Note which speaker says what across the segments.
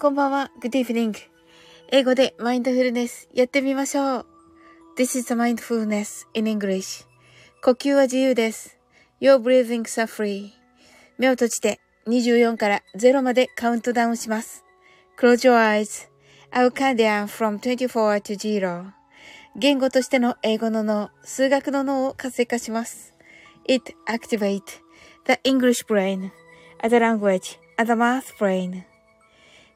Speaker 1: こんばんは。Good evening. 英語でマインドフルネスやってみましょう。This is the mindfulness in English. 呼吸は自由です。Your breathings are free. 目を閉じて24から0までカウントダウンします。Close your eyes. I will count down from 24 to 0. 言語としての英語の脳、数学の脳を活性化します。It activate the English brain, as a language, as a math brain.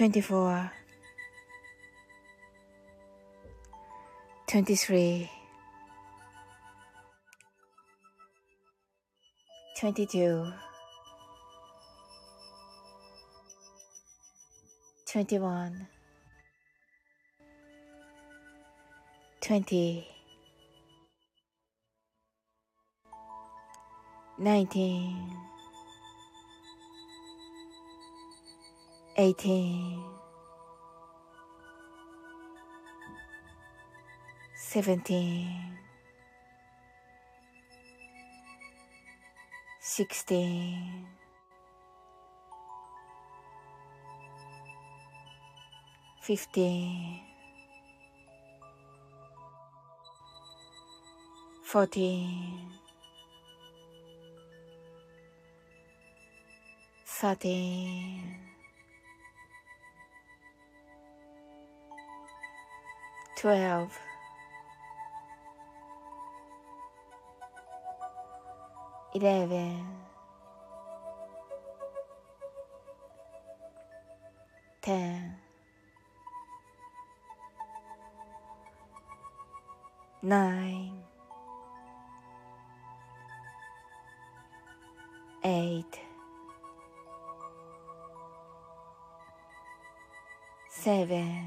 Speaker 1: 24 23 22 21 20 19 18 17 16 15 14 13 twelve, eleven, ten, nine, eight, seven,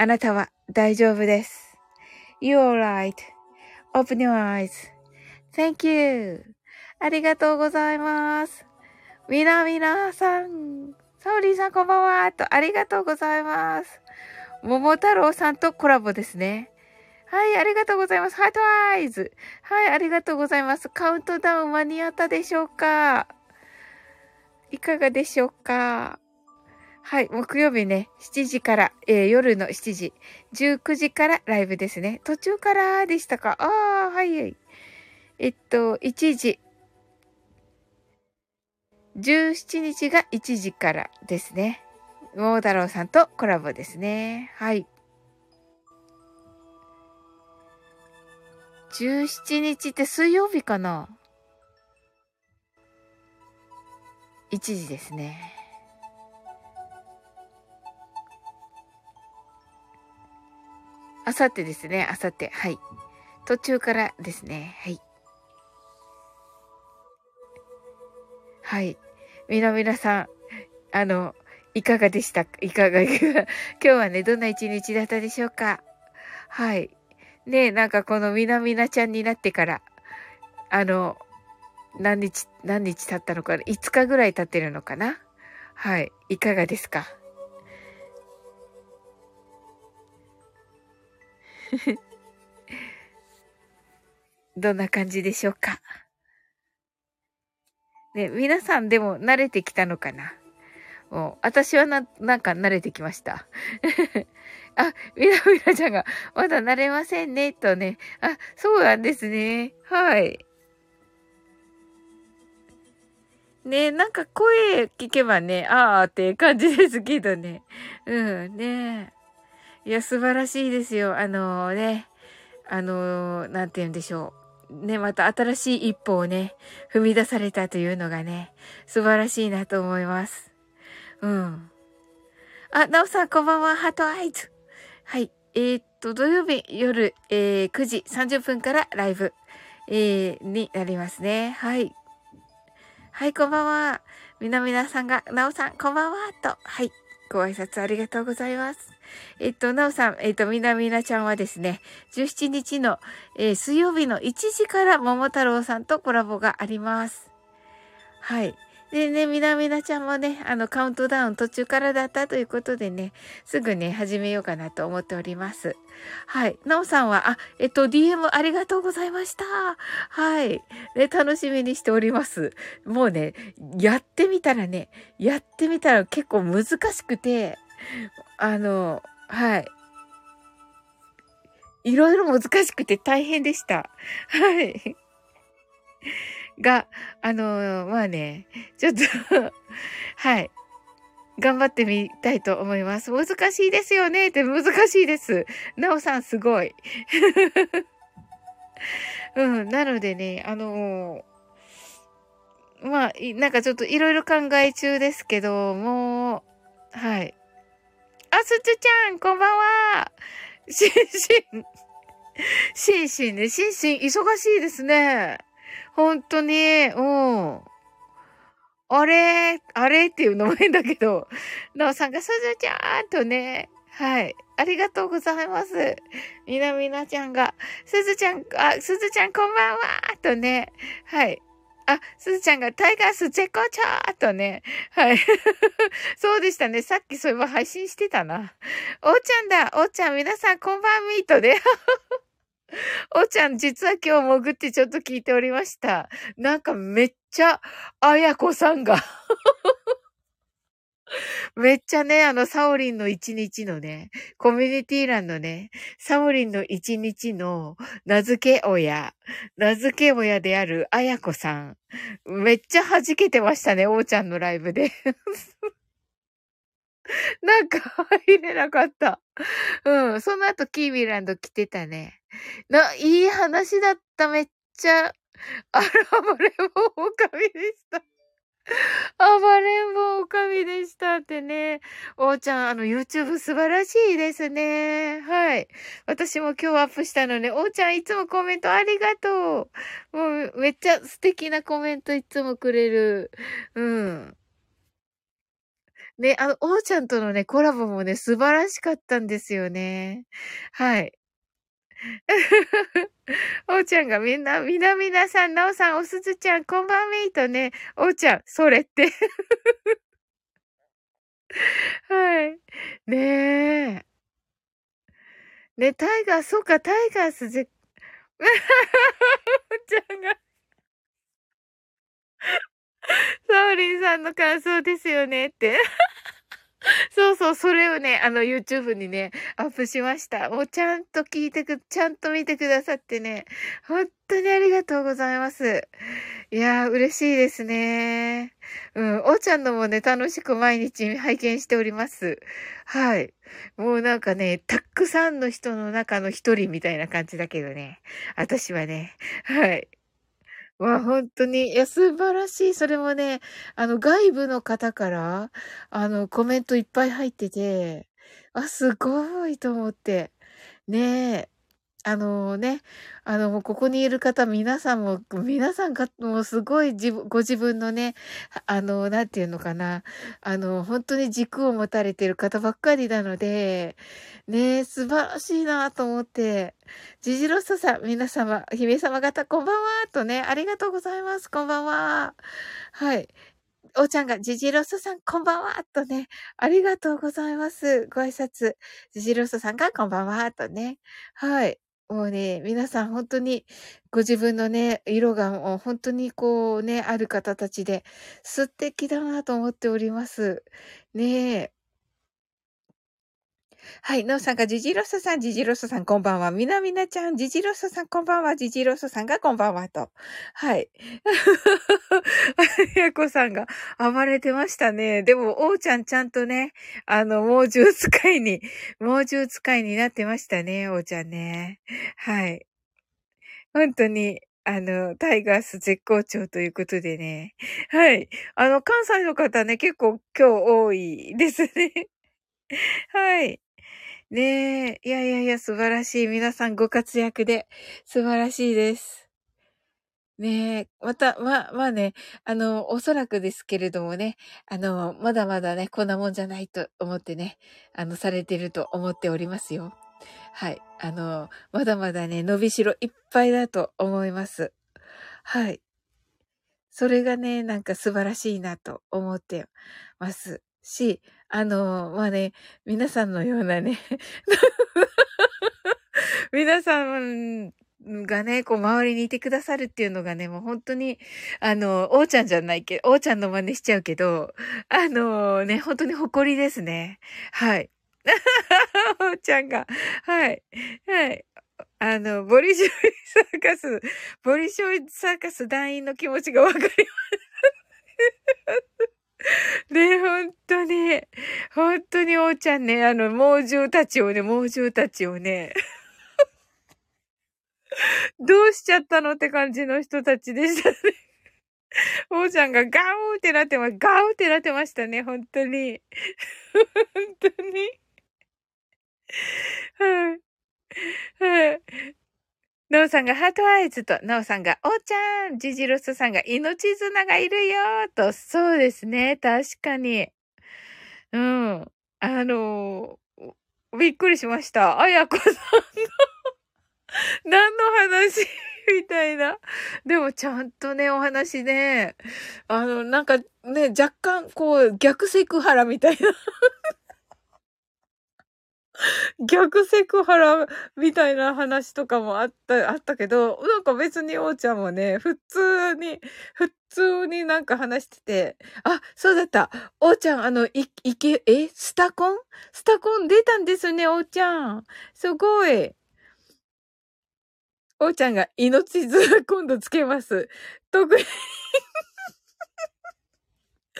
Speaker 1: あなたは大丈夫です。You're right.Open your eyes.Thank you. ありがとうございます。みなみなさん。サオリーさんこんばんは。と、ありがとうございます。桃太郎さんとコラボですね。はい、ありがとうございます。ハートアイズ。はい、ありがとうございます。カウントダウン間に合ったでしょうか？いかがでしょうか？はい、木曜日ね、7時から、えー、夜の7時、19時からライブですね。途中からでしたか？ああ、はい。えっと、1時。17日が1時からですね。桃太郎さんとコラボですね。はい。17日って水曜日かな ?1 時ですね。あさってですね、あさって。はい。途中からですね。はい。はい。みなみなさん、あの、いかがでしたいか？が、いかが、今日はね、どんな一日だったでしょうか？はい。ねえ、なんかこのみなみなちゃんになってから、あの、何日、何日経ったのかな ?5 日ぐらい経ってるのかな？はい。いかがですか？どんな感じでしょうか？ね、皆さんでも慣れてきたのかな？もう、私はな、なんか慣れてきました。あ、みなみなちゃんが、まだ慣れませんね、とね。あ、そうなんですね。はい。ねなんか声聞けばね、あーって感じですけどね。うん、ねいや、素晴らしいですよ。あのー、ね、あのー、なんて言うんでしょう。ね、また新しい一歩をね、踏み出されたというのがね、素晴らしいなと思います。うん。あ、なおさん、こんばんは、ハートアイズ。はい。えー、っと、土曜日夜、えー、9時30分からライブ、えー、になりますね。はい。はい、こんばんは。みなみなさんが、なおさん、こんばんは、と。はい。ご挨拶ありがとうございます。えっと、なおさん、えっと、みなみなちゃんはですね、17日の、えー、水曜日の1時から桃太郎さんとコラボがあります。はい。でね、みなみなちゃんもね、あの、カウントダウン途中からだったということでね、すぐね、始めようかなと思っております。はい。なおさんは、あ、えっと、DM ありがとうございました。はい。ね、楽しみにしております。もうね、やってみたらね、やってみたら結構難しくて、あの、はい。いろいろ難しくて大変でした。はい。が、あの、まあね、ちょっと はい。頑張ってみたいと思います。難しいですよねって難しいです。なおさんすごい。うん、なのでね、あのー、まあ、なんかちょっといろいろ考え中ですけど、もう、はい。あ、すつちゃん、こんばんは。しんしん。しんしんね、しんしん、忙しいですね。本当に、うん。あれ、あれっていうのも変だけど、なおさんがすずちゃんとね、はい。ありがとうございます。みなみなちゃんが、すずちゃん、あ、すずちゃんこんばんはとね、はい。あ、すずちゃんがタイガース絶好調とね。はい。そうでしたね。さっきそういえば配信してたな。おーちゃんだ。おーちゃん、皆さんこんばんみーとね。おーちゃん、実は今日潜ってちょっと聞いておりました。なんかめっちゃ、あやこさんが めっちゃね、あの、サオリンの一日のね、コミュニティ欄のね、サオリンの一日の名付け親、名付け親であるあやこさん。めっちゃ弾けてましたね、おーちゃんのライブで。なんか入れなかった。うん。その後キーミランド来てたね。な、いい話だった。めっちゃ、あら、暴れん坊おかみでした。暴れん坊おかみでしたってね。おーちゃん、あの、YouTube 素晴らしいですね。はい。私も今日アップしたのね。おーちゃん、いつもコメントありがとう。もう、めっちゃ素敵なコメントいつもくれる。うん。ね、あの、おーちゃんとのね、コラボもね、素晴らしかったんですよね。はい。おーちゃんがみんな、みなみなさん、なおさん、おすずちゃん、こんばんみーとね、おーちゃん、それって はい。ねえ。ね、タイガー、そうか、タイガースぜ、おーちゃんがサオリンさんの感想ですよねって。そうそう、それをね、あの、YouTube にね、アップしました。もうちゃんと聞いてく、ちゃんと見てくださってね、本当にありがとうございます。いやー、嬉しいですね。うん。おーちゃんのもね、楽しく毎日拝見しております。はい。もうなんかね、たくさんの人の中の一人みたいな感じだけどね。私はね。はい。わ、本当に、いや、素晴らしい。それもね、あの、外部の方から、あの、コメントいっぱい入ってて、あ、すごいと思って。ねえ。あのね、あの、ここにいる方、皆さんも、皆さんが、もうすごい自分、ご自分のね、あの、なんていうのかな、あの、本当に軸を持たれている方ばっかりなので、ね、素晴らしいなと思って、ジジロストさん、皆様、姫様方、こんばんはとね、ありがとうございます。こんばんは。はい。おーちゃんが、ジジロスさん、こんばんはとね、ありがとうございます。ご挨拶。ジジロスさんが、こんばんはとね。はい。もうね、皆さん本当にご自分のね、色がもう本当にこうね、ある方たちで素敵だなと思っております。ねえ。はい。のうさんが、ジジロスさん、ジジロスさん、こんばんは。みなみなちゃん、ジジロスさん、こんばんは。ジジロスさんが、こんばんは。と。はい。あやこさんが、暴れてましたね。でも、おうちゃん、ちゃんとね、あの、猛獣使いに、猛獣使いになってましたね、おうちゃんね。はい。本当に、あの、タイガース絶好調ということでね。はい。あの、関西の方ね、結構今日多いですね。はい。ねえ、いやいやいや、素晴らしい。皆さんご活躍で、素晴らしいです。ねえ、また、ま、まあね、あの、おそらくですけれどもね、あの、まだまだね、こんなもんじゃないと思ってね、あの、されてると思っておりますよ。はい。あの、まだまだね、伸びしろいっぱいだと思います。はい。それがね、なんか素晴らしいなと思ってますし、あの、まあね、皆さんのようなね 皆さんがね、こう周りにいてくださるっていうのがね、もう本当に、あの、おーちゃんじゃないけど、おーちゃんの真似しちゃうけど、あのね、本当に誇りですね。はい。おーちゃんが、はい。はい。あの、ボリショイサーカス、ボリショイサーカス団員の気持ちがわかります。ね、本当に、本当におーちゃんね、あの、猛獣たちをね、猛獣たちをね、どうしちゃったのって感じの人たちでしたね。おーちゃんがガウーってなってま、ガウーってなってましたね、本当に。本当に。はい。はい。なおさんがハートアイズと、なおさんが、おーちゃんジジロスさんが命綱がいるよと、そうですね。確かに。うん。あのー、びっくりしました。あやこさんの 何の話？みたいな。でもちゃんとね、お話ね、あの、なんかね、若干こう、逆セクハラみたいな逆セクハラみたいな話とかもあった、あったけど、なんか別におーちゃんもね、普通に、普通になんか話してて、あ、そうだった。おーちゃん、あの、い、いけ、えスタコン？スタコン出たんですね、おーちゃん。すごい。おーちゃんが命綱今度つけます。特に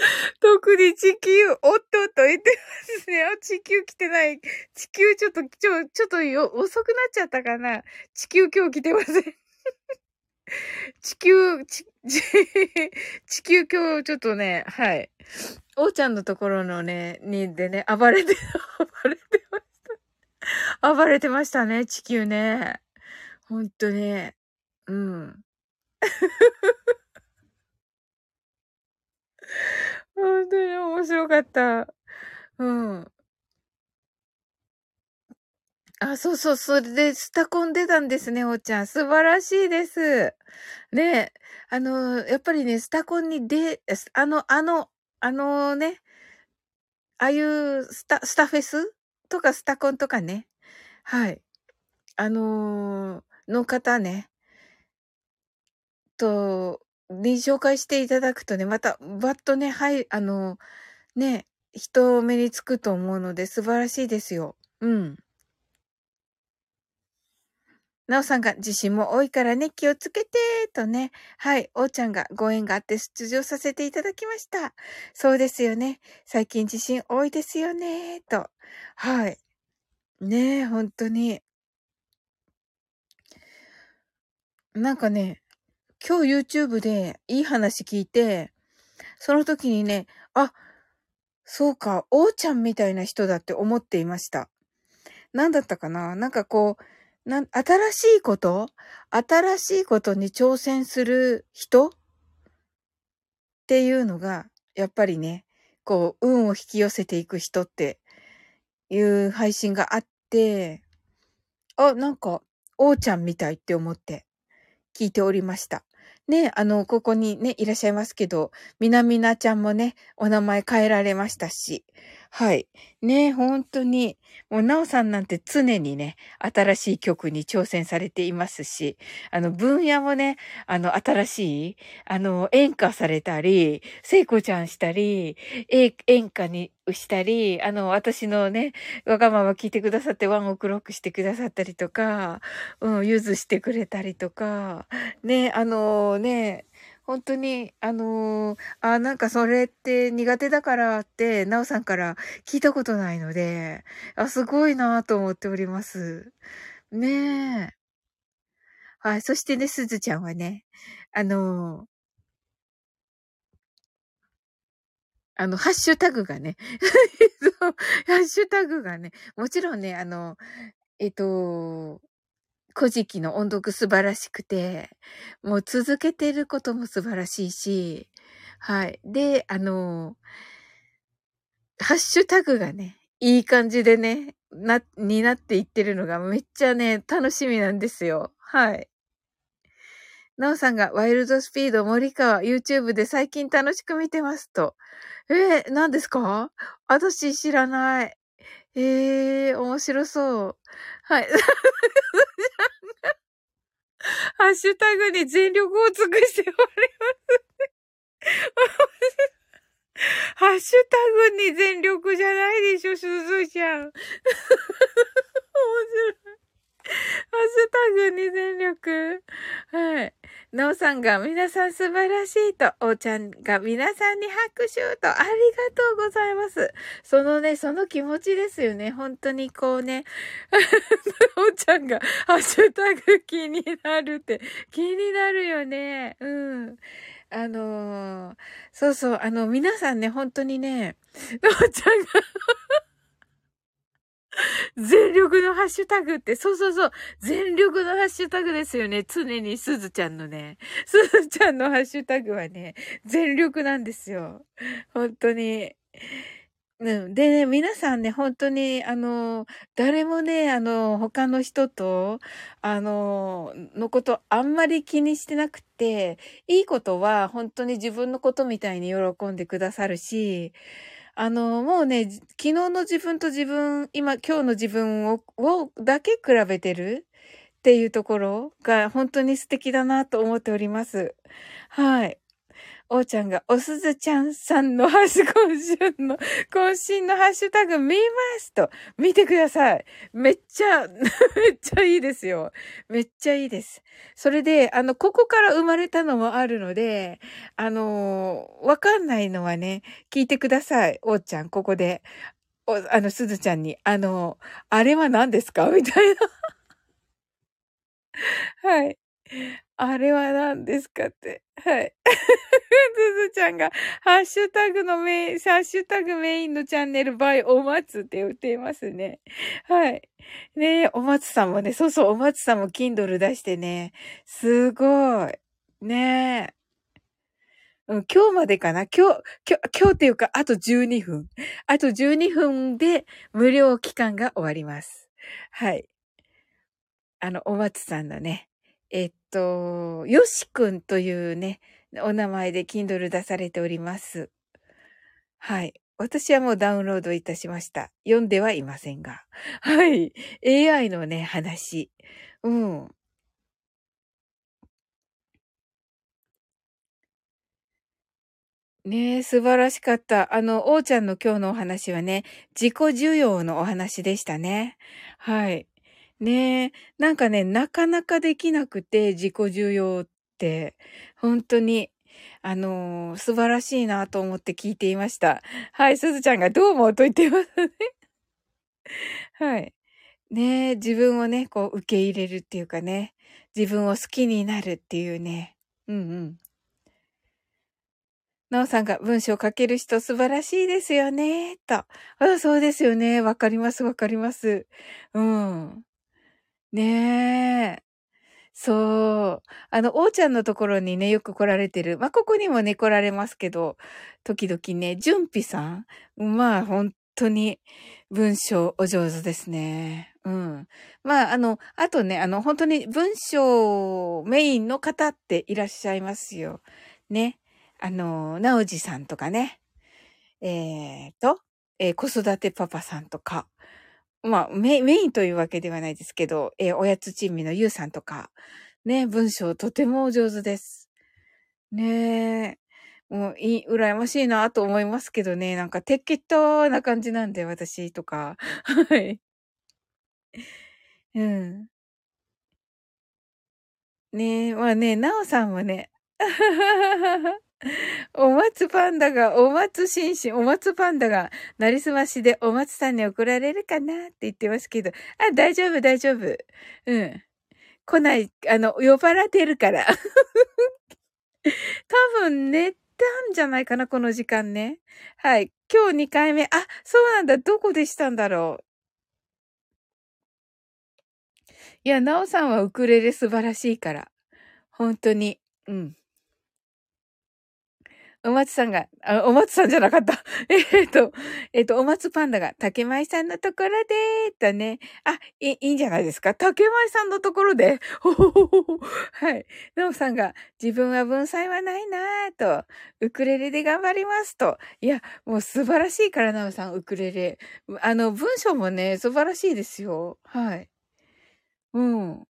Speaker 1: 特に地球、おっとっと言ってますね。あ、地球来てない。地球ちょっと、ちょ、ちょっとよ、遅くなっちゃったかな。地球今日来てません。地球、ち、地球今日ちょっとね、はい。おーちゃんのところのね、にでね、暴れて、暴れてました。暴れてましたね、地球ね。ほんとね。うん。ほんとに面白かった。うん。あ、そうそう、それでスタコン出たんですね、おーちゃん。素晴らしいです。ねあの、やっぱりね、スタコンにで、あの、あの、あのね、ああいうスタ、スタフェスとかスタコンとかね。はい。あのー、の方ね。と、に紹介していただくとね、また、バッとね、はい、あの、ね、人目につくと思うので素晴らしいですよ。うん。なおさんが自信も多いからね、気をつけて、とね。はい。おーちゃんがご縁があって出場させていただきました。そうですよね。最近自信多いですよね、と。はい。ねえ、本当に。なんかね、今日 YouTube でいい話聞いて、その時にね、あ、そうか、おーちゃんみたいな人だって思っていました。なんだったかな？なんかこう、な、新しいこと？新しいことに挑戦する人？っていうのが、やっぱりね、こう、運を引き寄せていく人っていう配信があって、あ、なんか、おーちゃんみたいって思って聞いておりました。ね、あの、ここにね、いらっしゃいますけど、みなみなちゃんもね、お名前変えられましたし、はい。ね、本当に、もう、なおさんなんて常にね、新しい曲に挑戦されていますし、あの、分野もね、あの、新しい、あの、演歌されたり、聖子ちゃんしたり、演歌にしたり、あの、私のね、わがまま聞いてくださってワンオクロックしてくださったりとか、うん、ゆずしてくれたりとか、ね、あのね、本当に、あのー、あ、なんかそれって苦手だからって、なおさんから聞いたことないので、あ、すごいなと思っております。ねえ。はい。そしてね、すずちゃんはね、あのー、あの、ハッシュタグがね ハッシュタグがね、もちろんね、あの、えっと、古事記の音読素晴らしくて、もう続けてることも素晴らしいし、はい。で、あの、ハッシュタグがね、いい感じでね、な、になっていってるのがめっちゃね、楽しみなんですよ。はい。なおさんがワイルドスピード森川 YouTube で最近楽しく見てますと。えー、何ですか？私知らない。ええー、面白そう。はい。ハッシュタグに全力を尽くしております。ハッシュタグに全力じゃないでしょ、すずちゃん。面白い。ハッシュタグに全力。はい。なおさんが皆さん素晴らしいと、おーちゃんが皆さんに拍手と、ありがとうございます。そのね、その気持ちですよね。本当にこうね、おーちゃんがハッシュタグ気になるって、気になるよね。うん。あのー、そうそう、あの、皆さんね、本当にね、おちゃんが 全力のハッシュタグって、そうそうそう、全力のハッシュタグですよね。常にすずちゃんのね。すずちゃんのハッシュタグはね、全力なんですよ。本当に。うん。でね、皆さんね、本当に、あの、誰もね、あの、他の人と、あの、のことあんまり気にしてなくて、いいことは本当に自分のことみたいに喜んでくださるし、あの、もうね、昨日の自分と自分、今、今日の自分を、をだけ比べてるっていうところが本当に素敵だなと思っております。はい。おーちゃんが、おすずちゃんさんのハッシュ今週の、渾身のハッシュタグ見ますと、見てください。めっちゃ、めっちゃいいですよ。めっちゃいいです。それで、あの、ここから生まれたのもあるので、あのわかんないのはね、聞いてください。おーちゃん、ここで。お、あの、すずちゃんに、あの、あれは何ですか？みたいな。はい。あれは何ですかって。はい。ずずちゃんが、ハッシュタグのメイン、ハッシュタグメインのチャンネルバイお松って言っていますね。はい。ねえ、お松さんもね、そうそう、お松さんも Kindle 出してね、すごい。ねえ。うん、今日までかな？今日、今日、今日っていうか、あと12分。あと12分で無料期間が終わります。はい。あの、お松さんのね、えっと、よしくんというね、お名前で Kindle 出されております。はい。私はもうダウンロードいたしました。読んではいませんが。はい。AI のね、話。うん。ねえ、素晴らしかった。あの、おーちゃんの今日のお話はね、自己需要のお話でしたね。はい。ねえ、なんかね、なかなかできなくて、自己重要って、本当に、あのー、素晴らしいなと思って聞いていました。はい、すずちゃんがどうもと言ってますね。はい。ねえ、自分をね、こう受け入れるっていうかね、自分を好きになるっていうね。うんうん。なおさんが文章を書ける人素晴らしいですよね、と。あそうですよね。わかります、わかります。うん。ねえ。そう。あの、おーちゃんのところにね、よく来られてる。まあ、ここにもね、来られますけど、時々ね、じゅんぴさん？まあ、本当に文章お上手ですね。うん。まあ、あの、あとね、あの、本当に文章メインの方っていらっしゃいますよ。ね。あの、なおじさんとかね。えー、と、えー、子育てパパさんとか。まあメ、メインというわけではないですけど、えー、おやつ珍味のゆうさんとか、ね、文章とてもお上手です。ねえ。もう、いい、羨ましいなと思いますけどね。なんか、適当な感じなんで、私とか。はい。うん。ねえ、まあね、なおさんもね。お松パンダが、お松紳士、お松パンダが、なりすましでお松さんに送られるかなって言ってますけど、あ、大丈夫、大丈夫。うん。来ない、あの、呼ばれてるから。多分寝たんじゃないかな、この時間ね。はい。今日2回目。あ、そうなんだ。どこでしたんだろう。いや、なおさんはウクレレ素晴らしいから。本当に。うん。お松さんが、あ、お松さんじゃなかった。えっと、えっ、と、お松パンダが、竹舞さんのところで、とね。あ、いい、いいんじゃないですか？竹舞さんのところで。ほほほほはい。なおさんが、自分は文才はないなぁと、ウクレレで頑張りますと。いや、もう素晴らしいから、なおさん、ウクレレ。あの、文章もね、素晴らしいですよ。はい。うん。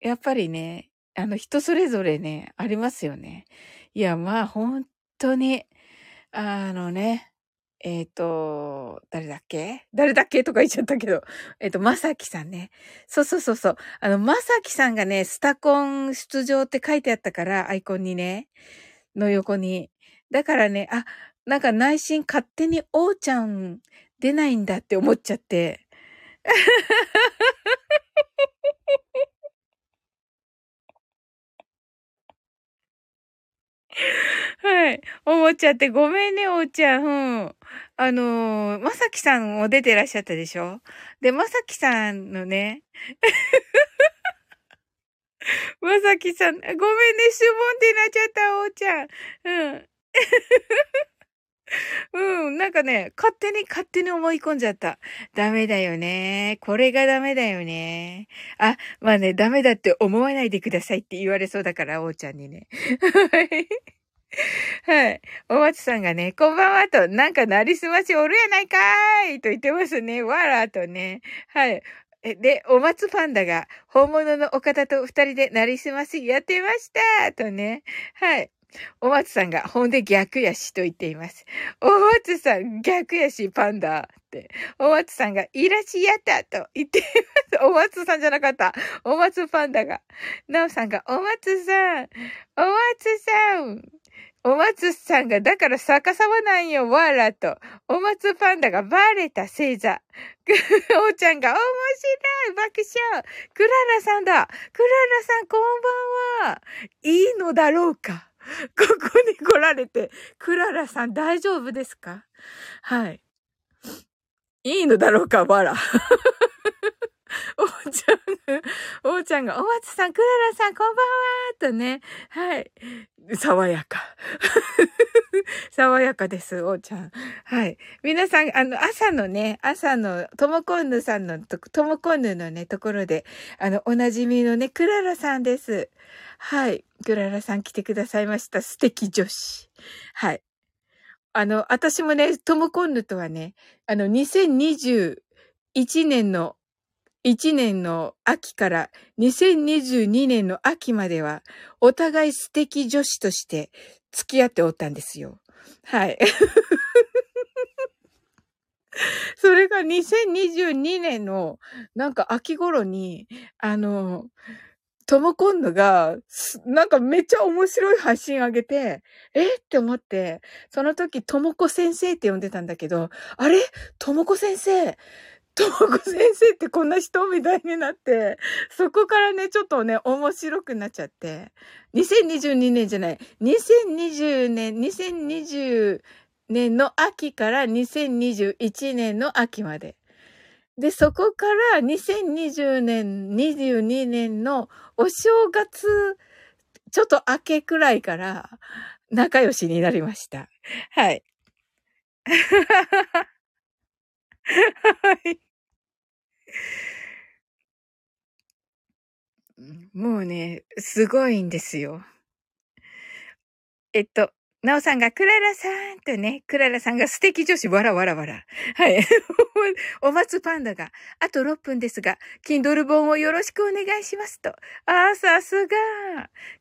Speaker 1: やっぱりね、あの、人それぞれね、ありますよね。いや、まあ、本当に、あのね、えっ、ー、と、誰だっけ？誰だっけ？とか言っちゃったけど、えっ、ー、と、まさきさんね。そうそうそうそう。あの、まさきさんがね、スタコン出場って書いてあったから、アイコンにね、の横に。だからね、あ、なんか内心勝手におーちゃん出ないんだって思っちゃって。はい。思っちゃってごめんね、おうちゃん。うん。あのー、まさきさんも出てらっしゃったでしょ？で、まさきさんのね、まさきさん、ごめんね、しゅぼんってなっちゃった、おうちゃん。うん。うん、なんかね、勝手に勝手に思い込んじゃった。ダメだよね。これがダメだよね。あ、まあね、ダメだって思わないでくださいって言われそうだから、おーちゃんにね。はい。はい。お松さんがね、こんばんはと、なんかなりすましおるやないかーいと言ってますね。わらとね。はい。で、お松パンダが本物のお方と二人でなりすましやってましたとね。はい。お松さんが、ほんで逆やしと言っています。お松さん、逆やし、パンダって。お松さんが、いらしやったと言っています。お松さんじゃなかった。お松パンダが。なおさんが、お松さん、お松さん、お松さんが、だから逆さまなんよ、わらと。お松パンダがバレた星座。おーちゃんが、面白い爆笑クララさんだクララさん、こんばんはいいのだろうか ここに来られて、クララさん大丈夫ですか？はい。いいのだろうか、バラ。おーちゃんが、おーちゃんが、お松さん、クララさん、こんばんはとね、はい。爽やか。爽やかです、おーちゃん。はい。皆さん、あの、朝のね、朝の、ともこんぬさんのと、ともこんぬのね、ところで、あの、おなじみのね、クララさんです。はい。クララさん来てくださいました。素敵女子。はい。あの、私もね、トムコンヌとはね、あの、2021年の、1年の秋から2022年の秋までは、お互い素敵女子として付き合っておったんですよ。はい。それが2022年の、なんか秋頃に、あの、ともこんぬが、なんかめっちゃ面白い配信あげて、え？って思って、その時、ともこ先生って呼んでたんだけど、あれ？ともこ先生？ともこ先生ってこんな人みたいになって、そこからね、ちょっとね、面白くなっちゃって、2022年じゃない、2020年、2020年の秋から2021年の秋まで。で、そこから2020年、22年のお正月、ちょっと明けくらいから仲良しになりました。はい。はい。もうね、すごいんですよ。えっと、なおさんが、クララさんとね、クララさんが素敵女子、わらわらわら。はい。お松パンダが、あと6分ですが、キンドル本をよろしくお願いしますと。ああ、さすが。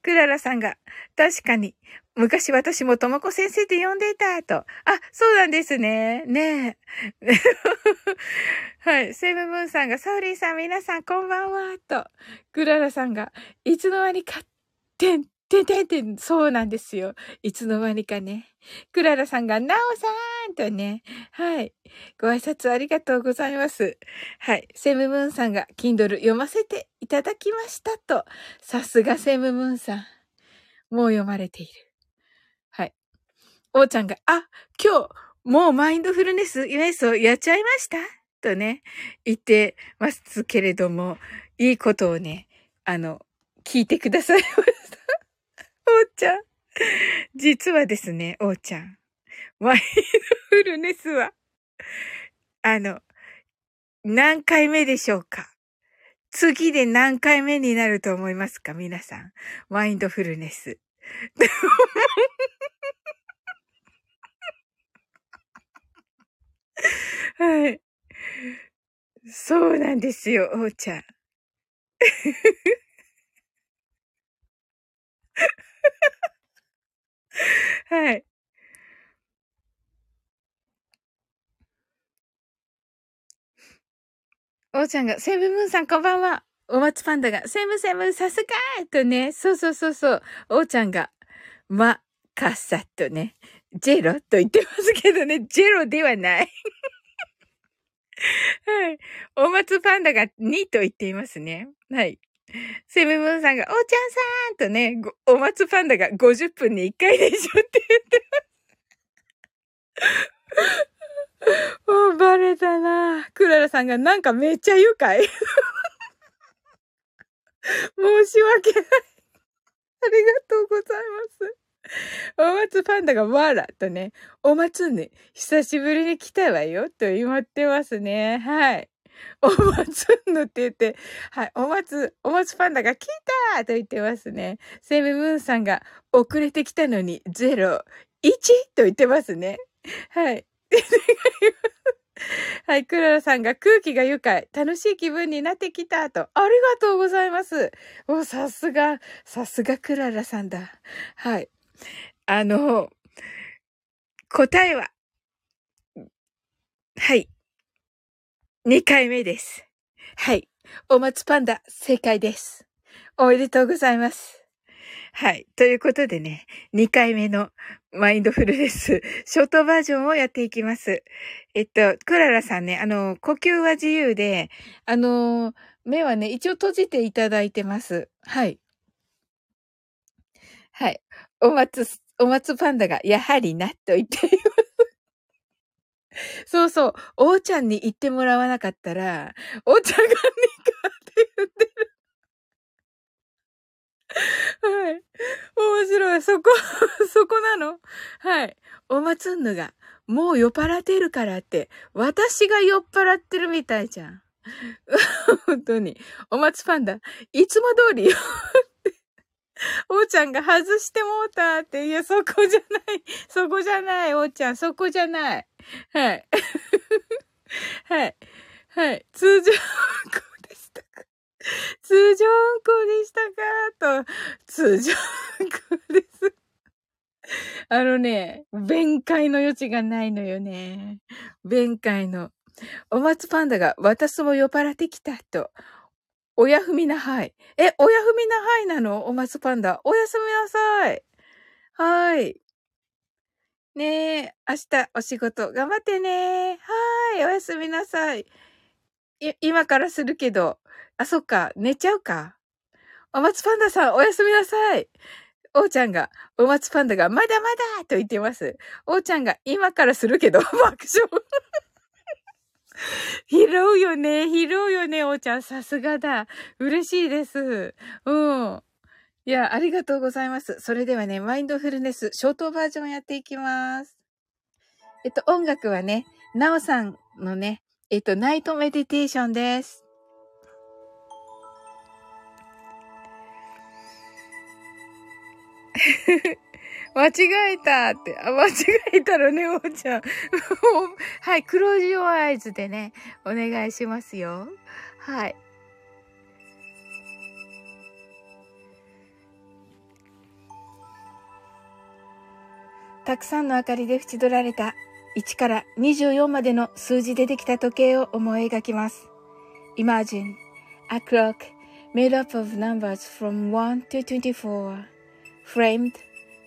Speaker 1: クララさんが、確かに、昔私もともこ先生って呼んでいたと。あ、そうなんですね。ねえ。はい。セブムーンさんが、ソーリーさん、皆さん、こんばんは。と。クララさんが、いつの間にか、てんてんてんてん、そうなんですよ。いつの間にかね。クララさんが、なおさんとね。はい。ご挨拶ありがとうございます。はい。セムムーンさんが、Kindle 読ませていただきましたと。さすがセムムーンさん。もう読まれている。はい。おーちゃんが、あ、今日、もうマインドフルネス、イメスをやっちゃいました？とね、言ってますけれども、いいことをね、あの、聞いてくださいました。おーちゃん。実はですね、おーちゃん。ワインドフルネスは、あの、何回目でしょうか？次で何回目になると思いますか？皆さん。マインドフルネス。はい。そうなんですよ、おーちゃん。はい。おーちゃんが、セブムーンさんこんばんは。お松パンダが、セムセムさすがとね、そうそうそうそう。おーちゃんが、ま、かっさとね、ジェロと言ってますけどね、ジェロではない。はい。お松パンダが2と言っていますね。はい。セブムーンさんが、おーちゃんさんとね、お松パンダが50分に1回でしょって言ってます。もうバレたなクララさんがなんかめっちゃ愉快。申し訳ない。ありがとうございます。お松パンダがわらとね、お松ね、久しぶりに来たわよと言ってますね。はい。お松のって言って、はい、お松、お松パンダが来たと言ってますね。セイムムーンさんが遅れてきたのに0、1と言ってますね。はい。はい、クララさんが空気が愉快、楽しい気分になってきたと。ありがとうございます。お、さすが、さすがクララさんだ。はい。あの、答えは、はい。2回目です。はい。お松パンダ、正解です。おめでとうございます。はい。ということでね、2回目のマインドフルネス、ショートバージョンをやっていきます。えっと、クララさんね、あの、呼吸は自由で、あの、目はね、一応閉じていただいてます。はい。はい。お松、お松パンダが、やはりな、と言っています。そうそう。おーちゃんに言ってもらわなかったら、おーちゃんがニカって言ってる。はい。面白い。そこ、そこなの？はい。おまつんぬが、もう酔っ払ってるからって、私が酔っ払ってるみたいじゃん。本当に。お松パンダ、いつも通りよ。おーちゃんが外してもうたって、いや、そこじゃない。そこじゃない、おーちゃん。そこじゃない。はい。はい。はい。通常運行でしたか、通常運行でしたかと、通常運行です。あのね、弁解の余地がないのよね。弁解の。お松パンダが私も酔っ払ってきたと。おやふみなはい。え、おやふみなはいなの？お松パンダ。おやすみなさい。はい。ねえ、明日お仕事頑張ってね。はい、おやすみなさい。い、今からするけど。あ、そっか、寝ちゃうか。お松パンダさん、おやすみなさい。おーちゃんが、お松パンダが、まだまだと言ってます。おーちゃんが、今からするけど、爆笑。拾うよね。拾うよね、おーちゃん。さすがだ。嬉しいです。うん。いや、ありがとうございます。それではね、マインドフルネス、ショートバージョンやっていきます。えっと、音楽はね、なおさんのね、えっと、ナイトメディテーションです。間違えたって。あ、間違えたらね、おーちゃん。はい、クロージオアイズでね、お願いしますよ。はい。たくさんの明かりで縁取られた1から24までの数字でできた時計を思い描きます。Imagine a clock made up of numbers from 1 to 24 framed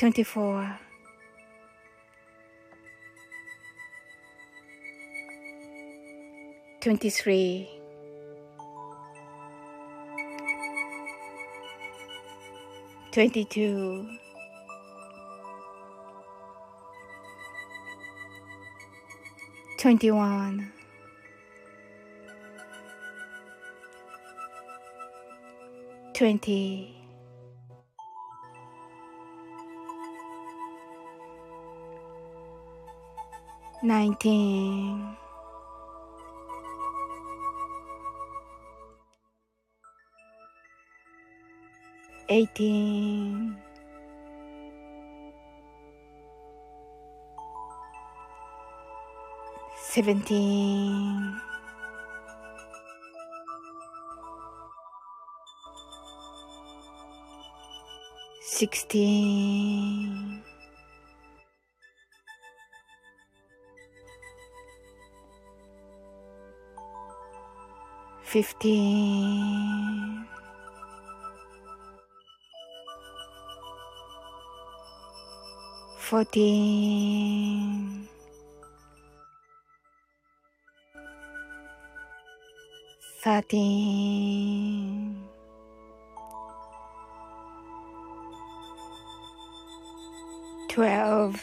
Speaker 1: 24. Twenty-three, twenty-two, twenty-one, twenty. nineteen, eighteen, seventeen, sixteen. fifteen, fourteen, thirteen, twelve.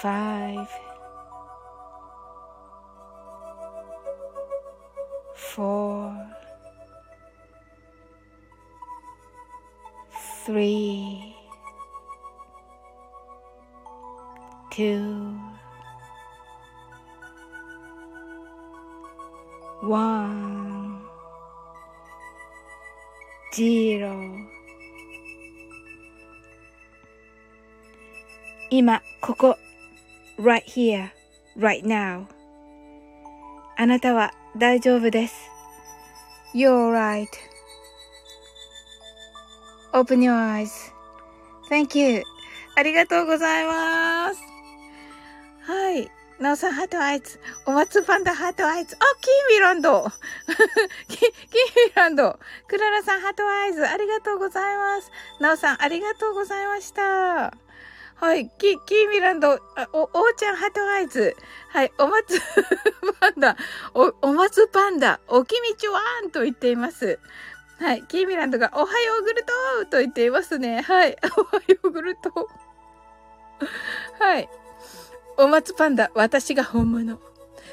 Speaker 1: five, four, three, two, one, zero 今、ここ Right here, right now. あなたは大丈夫です。You're right.Open your eyes.Thank you. ありがとうございます。はい。なおさん heart eyes。お松パンダ heart eyes。あ、キーミランド キキーミランド。クララさん heart eyes。ありがとうございます。なおさんありがとうございました。はい。キ、キーミランド、お、おーちゃん heart eyes。はい。お松 パンダ、お、お松パンダ、おきみちわーんと言っています。はい。キーミランドが、おはようグルトーと言っていますね。はい。おはようグルトー。はい。お松パンダ、私が本物。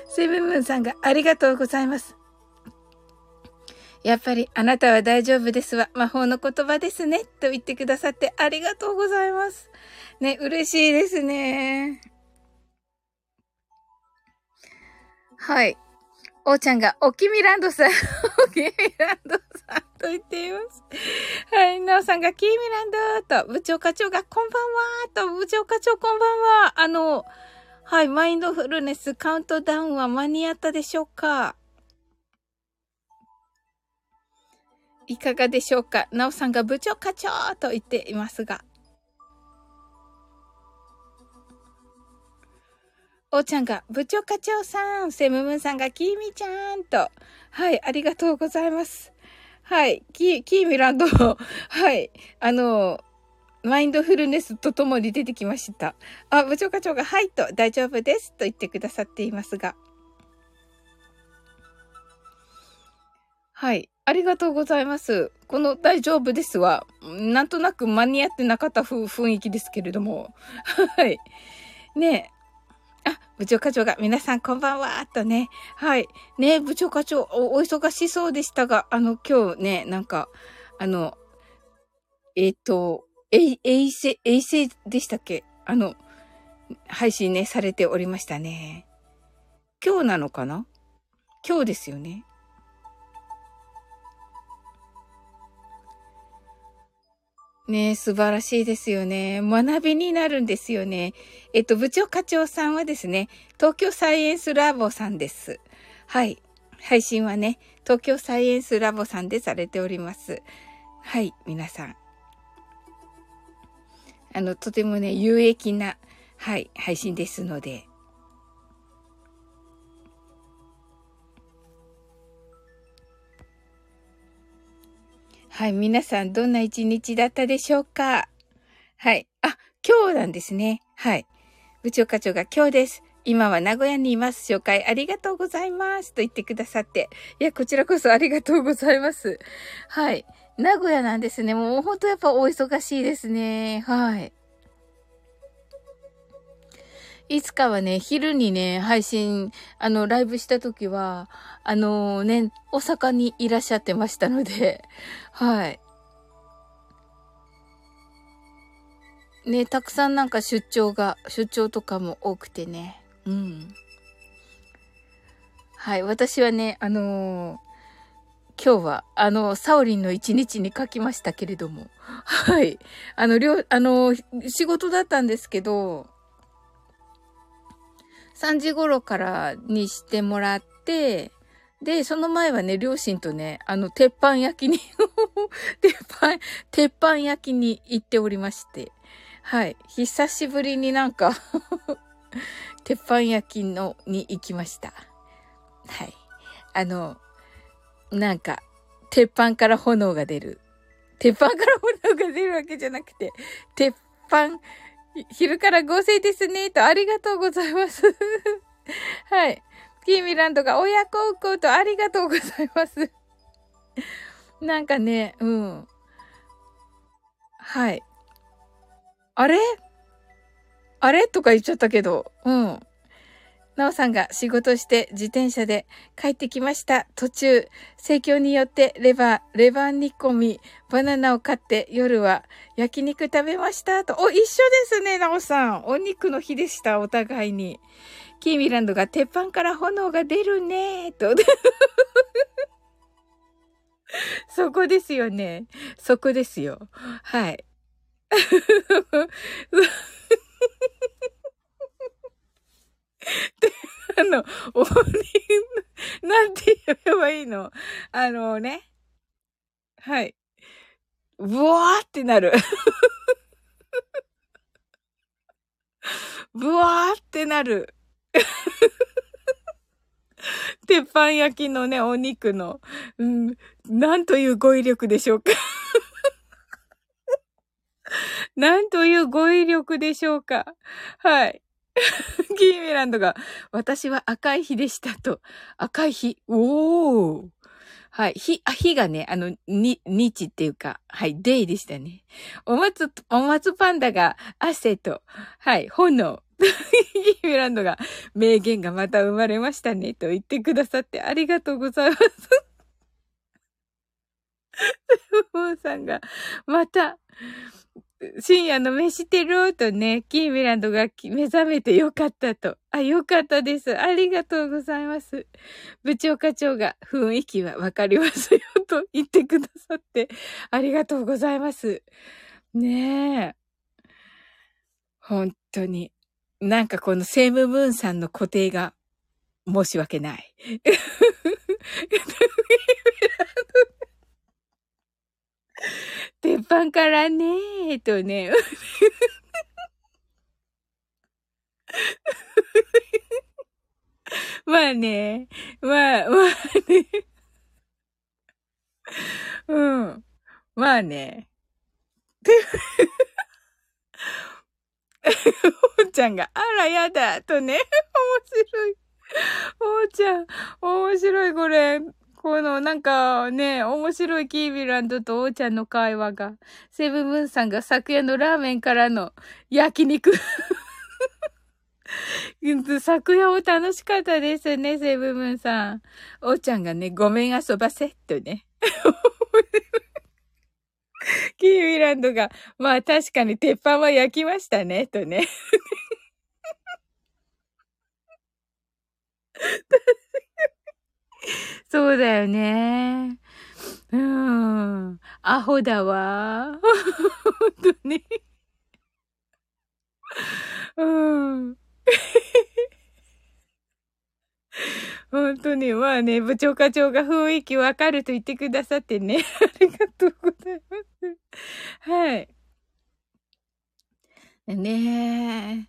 Speaker 1: セブンムーンさんがありがとうございます。やっぱりあなたは大丈夫ですわ。魔法の言葉ですね。と言ってくださってありがとうございます。ね、嬉しいですね。はい。おーちゃんが、おきみランドさん、おきみランドさんと言っています。はい。なおさんが、きみランドと、部長課長が、こんばんはと、部長課長こんばんは。あの、はい、マインドフルネスカウントダウンは間に合ったでしょうか？いかがでしょうか？なおさんが部長課長と言っていますが。おーちゃんが部長課長さん、セムムンさんがキーミちゃんと。はい、ありがとうございます。はい、キー、キーミランド、はい、あの、マインドフルネスとともに出てきました。あ、部長課長が、はいと、大丈夫ですと言ってくださっていますが。はい。ありがとうございます。この大丈夫ですは、なんとなく間に合ってなかった雰囲気ですけれども。はい。ねえ。あ、部長課長が、皆さんこんばんは、とね。はい。ねえ部長課長お、お忙しそうでしたが、あの、今日ね、なんか、あの、えっ、ー、と、衛星、衛星でしたっけ？あの、配信ね、されておりましたね。今日なのかな？今日ですよね。ね素晴らしいですよね。学びになるんですよね。えっと、部長課長さんはですね、東京サイエンスラボさんです。はい。配信はね、東京サイエンスラボさんでされております。はい、皆さん。あの、とてもね、有益な、はい、配信ですので。はい、皆さんどんな一日だったでしょうか？はい。あ、今日なんですね。はい。部長課長が今日です。今は名古屋にいます。紹介ありがとうございます。と言ってくださって。いや、こちらこそありがとうございます。はい。名古屋なんですね。もう本当やっぱお忙しいですね。はい。いつかはね、昼にね、配信、あの、ライブした時は、あのね、大阪にいらっしゃってましたので、はい。ね、たくさんなんか出張が、出張とかも多くてね。うん。はい、私はね、あのー、今日は、あの、サオリンの一日に書きましたけれども。はい。あの、りょうあの、仕事だったんですけど、3時頃からにしてもらって、で、その前はね、両親とね、あの、鉄板焼きに 鉄板、鉄板焼きに行っておりまして、はい。久しぶりになんか 鉄板焼きの、に行きました。はい。あの、なんか、鉄板から炎が出る。鉄板から炎が出るわけじゃなくて、鉄板、昼から合成ですね、とありがとうございます。はい。キーミランドが親孝行とありがとうございます。なんかね、うん。はい。あれ？あれ？とか言っちゃったけど、うん。なおさんが仕事して自転車で帰ってきました。途中、盛況によってレバー、レバー煮込み、バナナを買って夜は焼肉食べましたと。お、一緒ですね、なおさん。お肉の日でした、お互いに。キーミランドが鉄板から炎が出るねと。そこですよね。そこですよ。はい。で、あの、おに、なんて言えばいいのあのね。はい。ブワーってなる。ブワーってなる。鉄板焼きのね、お肉の、うん、なんという語彙力でしょうか。なんという語彙力でしょうか。はい。キーミランドが、私は赤い日でしたと。赤い日。おー。はい。日、あ、日がね、あの、に、日っていうか、はい、デイでしたね。お松、お松パンダが汗と、はい、炎。キーミランドが、名言がまた生まれましたね、と言ってくださってありがとうございます。モンさんが、また、深夜の飯テロとね、キーミランドが目覚めてよかったと。あ、よかったです。ありがとうございます。部長課長が雰囲気はわかりますよと言ってくださって、ありがとうございます。ねえ。本当に。なんかこのセームムーンさんの固定が申し訳ない。鉄板からねーとね。まあね。まあ、まあね。うん。まあね。おーちゃんが、あら、やだ、とね。面白い。おーちゃん、面白い、これ。このなんかね、面白いキービランドとおーちゃんの会話が、セブンブンさんが昨夜のラーメンからの焼肉。昨夜も楽しかったですね、セブンブンさん。おーちゃんがね、ごめん遊ばせ、とね。キービランドが、まあ確かに鉄板は焼きましたね、とね。そうだよね。うん。アホだわ。本当に。うん。本当に、まあね、部長課長が雰囲気わかると言ってくださってね。ありがとうございます。はい。ねえ。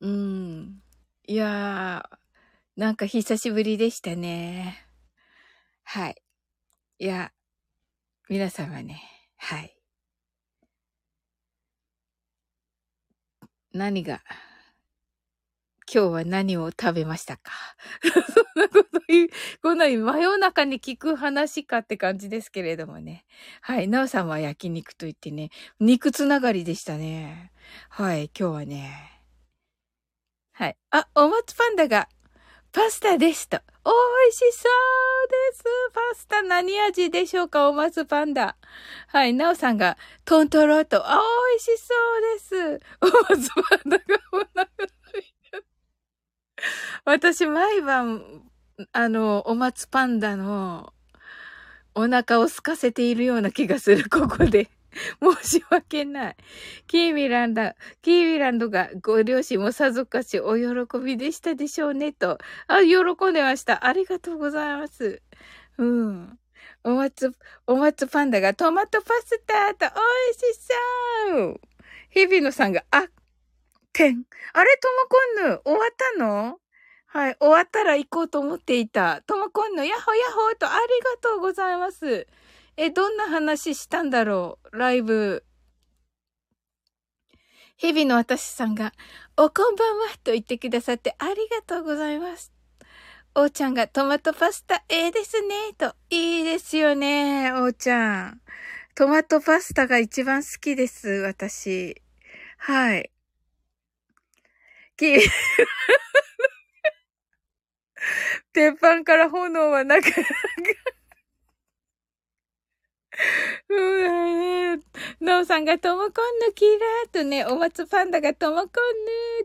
Speaker 1: うん。いやー、なんか久しぶりでしたね。はい。いや、皆様ね、はい。何が、今日は何を食べましたか？そんなこと言う、こんなに真夜中に聞く話かって感じですけれどもね。はい。なおさんは焼肉と言ってね、肉つながりでしたね。はい。今日はね。はい。あ、お松パンダがパスタですと。美味しそうです。パスタ何味でしょうかお松パンダ。はい、なおさんがトントロと、あ、美味しそうです。お松パンダがお腹空いた私、毎晩、あの、お松パンダのお腹を空かせているような気がする、ここで。申し訳ない。キーミランド、キーミランドがご両親もさぞかしお喜びでしたでしょうね、と。あ、喜んでました。ありがとうございます。うん。お松、お松パンダがトマトパスタと美味しそう日比野さんが、あ、てん。あれ、ともこんぬ、終わったの？はい、終わったら行こうと思っていた。ともこんぬ、やほやっほとありがとうございます。え、どんな話したんだろう？ライブ。日々の私さんが、おこんばんはと言ってくださってありがとうございます。おーちゃんがトマトパスタ、ええですね、と。いいですよね、おーちゃん。トマトパスタが一番好きです、私。はい。き、鉄板から炎はなかなかうわね。のうさんがともこんぬキラーとね、お松パンダがともこんぬ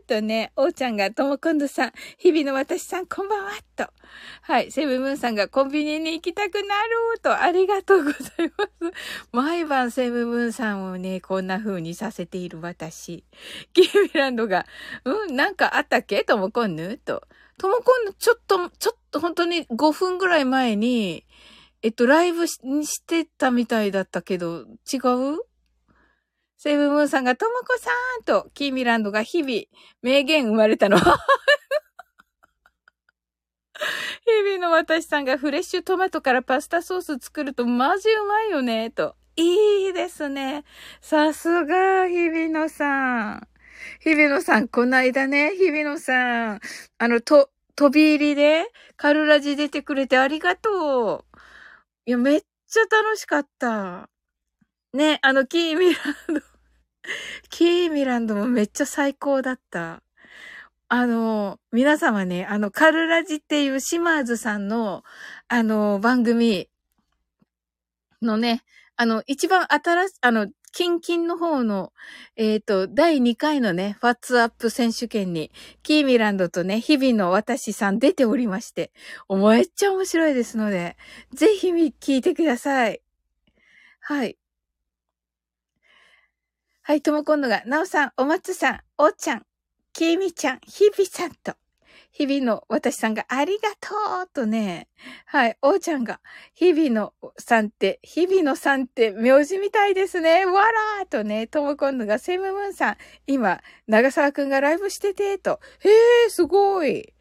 Speaker 1: とね、おうちゃんがともこんぬさん、日々の私さんこんばんはと。はい、セブムーンさんがコンビニに行きたくなると、ありがとうございます。毎晩セブムーンさんをね、こんな風にさせている私。キーミランドが、うん、なんかあったっけ？ともこんぬと。ともこんぬ、ちょっと、ちょっと本当に5分ぐらい前に、えっと、ライブししてたみたいだったけど、違う？セブムーンさんが、ともこさんと、キーミランドが日々、名言生まれたの。日々の私さんがフレッシュトマトからパスタソース作るとマジうまいよね、と。いいですね。さすが、日々野さん。日々野さん、こないだね、日々野さん。あの、と、飛び入りで、カルラジ出てくれてありがとう。いや、めっちゃ楽しかった。ね、あの、キーミランド キーミランドもめっちゃ最高だった。あの、皆様ね、あの、カルラジっていうシマーズさんの、あの、番組のね、あの、一番新し、あの、キンキンの方の、えっ、ー、と、第2回のね、ファッツアップ選手権に、キーミランドとね、日々の私さん出ておりまして、めっちゃ面白いですので、ぜひ聞いてください。はい。はい、とも今度が、なおさん、お松さん、おちゃん、きみちゃん、ひびさんと、日々の私さんがありがとうとね、はい、おーちゃんが、日々のさんって、日々のさんって名字みたいですね。わらーとね、ともこんのがセムムーンさん、今、長沢くんがライブしてて、と。へー、すごい。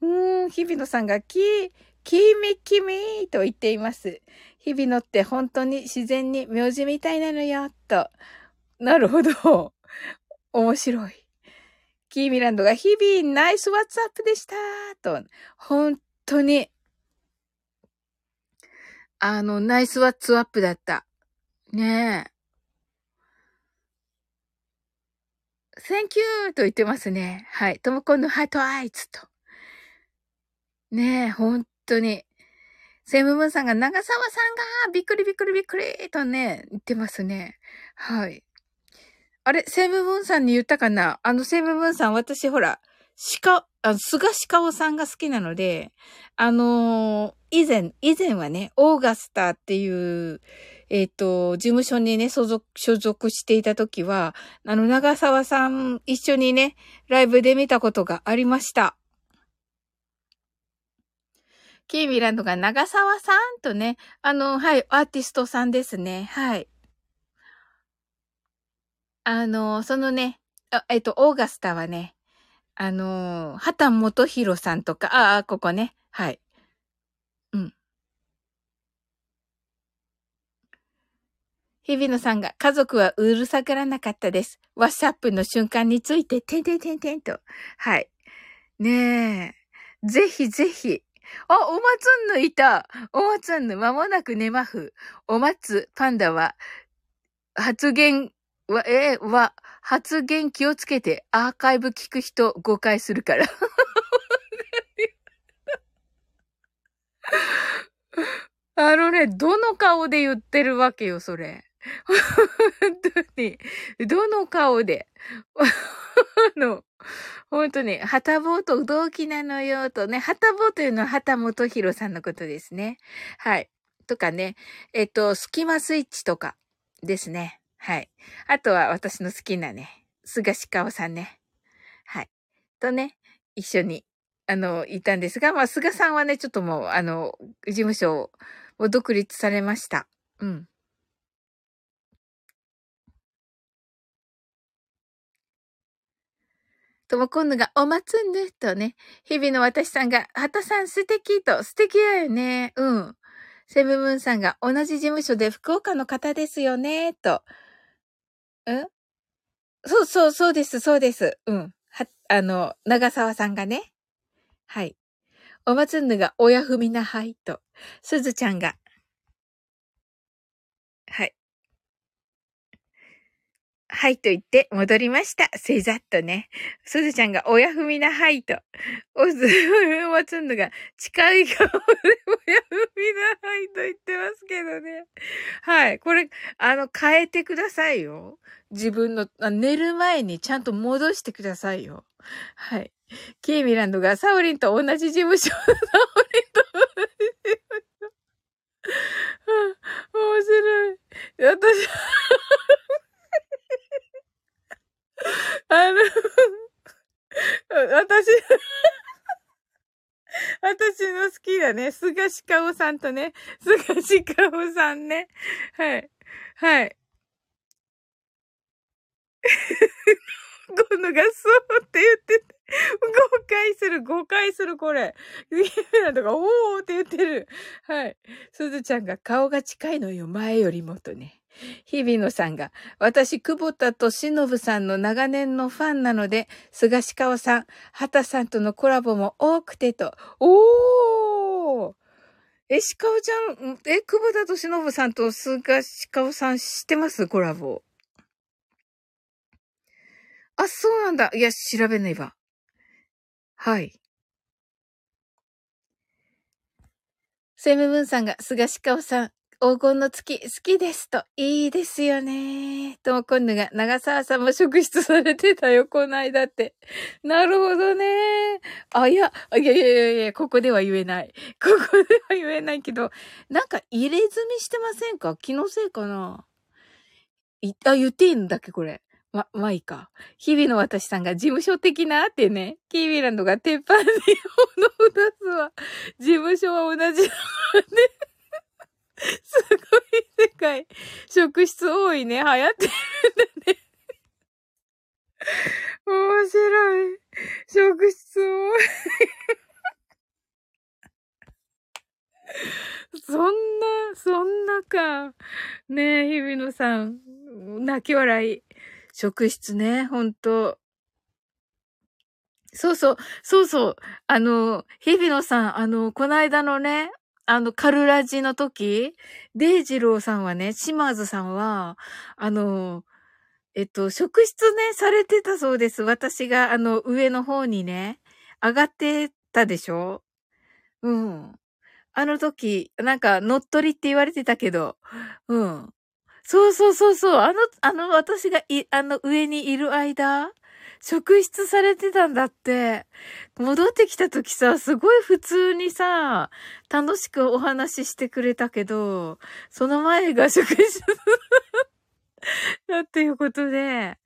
Speaker 1: うーん、日々のさんが、き、きみきみと言っています。日々のって本当に自然に名字みたいなのよ、と。なるほど。面白い。キーミランドが日々ナイスワッツアップでしたと、本当に、あの、ナイスワッツアップだった。ねえ。Thank you! と言ってますね。はい。ともこんのハートアイズと。ねえ、本当に。セムムーンさんが長澤さんがびっくりびっくりびっくりとね、言ってますね。はい。あれ、セムムーンさんに言ったかな？あの、セムムーンさん、私ほら、鹿、あの、菅鹿尾さんが好きなので、あのー、以前、以前はね、オーガスターっていう、えっ、ー、と、事務所にね、所属、所属していた時は、あの、長沢さん一緒にね、ライブで見たことがありました。キーミランドが長沢さんとね、あの、はい、アーティストさんですね。はい。あの、そのね、えっと、オーガスタはね、あの、畑元博さんとか、ああ、ここね。はい。うん。日比野さんが家族はうるさがらなかったです。ワッシャップの瞬間について、てんてんてんてんと。はい。ねえ。ぜひぜひ。あ、おまつんぬいた。おまつんぬ、まもなく寝まふ。おまつ、パンダは、発言わ、えー、わ、発言気をつけて、アーカイブ聞く人誤解するから。あのね、どの顔で言ってるわけよ、それ。本当に。どの顔で。あの、本当に、はたぼうと同期なのよ、とね。はたぼうというのは、はたもとひろさんのことですね。はい。とかね。えっと、スキマスイッチとかですね。はい。あとは私の好きなね、菅鹿尾さんね。はい。とね、一緒に、あの、いたんですが、まあ、菅さんはね、ちょっともう、あの、事務所を独立されました。うん。とも今度がおまつんぬとね、日々の私さんが、はたさん素敵と、素敵だよね。うん。セブブンさんが同じ事務所で福岡の方ですよね、と。ん？そうそう、そうです、そうです。うん。は、あの、長沢さんがね。はい。おまつんぬが親踏みなはいと。すずちゃんが。はい。はいと言って戻りました。せざっとね。すずちゃんが親踏みなはいと。おす、まつんのが近い顔で親踏みなはいと言ってますけどね。はい。これ、あの、変えてくださいよ。自分の、寝る前にちゃんと戻してくださいよ。はい。キーミランドがサオリンと同じ事務所、サオリンと同じ事務所。面白い。私、あの、私、私の好きだね。菅鹿尾さんとね。菅鹿尾さんね。はい。はい。今度がそうって言ってて、誤解する、誤解する、これ。ゆめなとか、おーって言ってる。はい。すずちゃんが顔が近いのよ、前よりもとね。日比野さんが、私、久保田と忍さんの長年のファンなので、菅氏川さん、畑さんとのコラボも多くてと。おーえ、しかおちゃん、え、久保田と忍さんと菅氏川さん知ってます？コラボ。あ、そうなんだ。いや、調べねば。はい。セムムーンさんが、菅氏川さん、黄金の月、好きですと。いいですよね。とも今度が、長澤さんも職質されてたよ、こないだって。なるほどね。あ、いや、いやいやいやいや、ここでは言えない。ここでは言えないけど、なんか入れ墨してませんか？気のせいかな？いあ、言っていいんだっけ、これ。ま、まあいいか。日々の私さんが事務所的なってね、キービランドが鉄板に物を出すわ。事務所は同じだね。すごい世界。職質多いね。流行ってるんだね。面白い。職質多い。そんな、そんなか。ねえ、日比野さん。泣き笑い。職質ね、ほんと。そうそう、そうそう。あの、日比野さん、あの、この間のね、あの、カルラジの時、デイジローさんはね、島津さんは、あの、えっと、職質ね、されてたそうです。私が、あの、上の方にね、上がってたでしょ？うん。あの時、なんか、乗っ取りって言われてたけど、うん。そうそうそうそう。あの、あの、私がい、あの、上にいる間、職質されてたんだって。戻ってきた時さ、すごい普通にさ、楽しくお話ししてくれたけど、その前が職質 だっていうことで、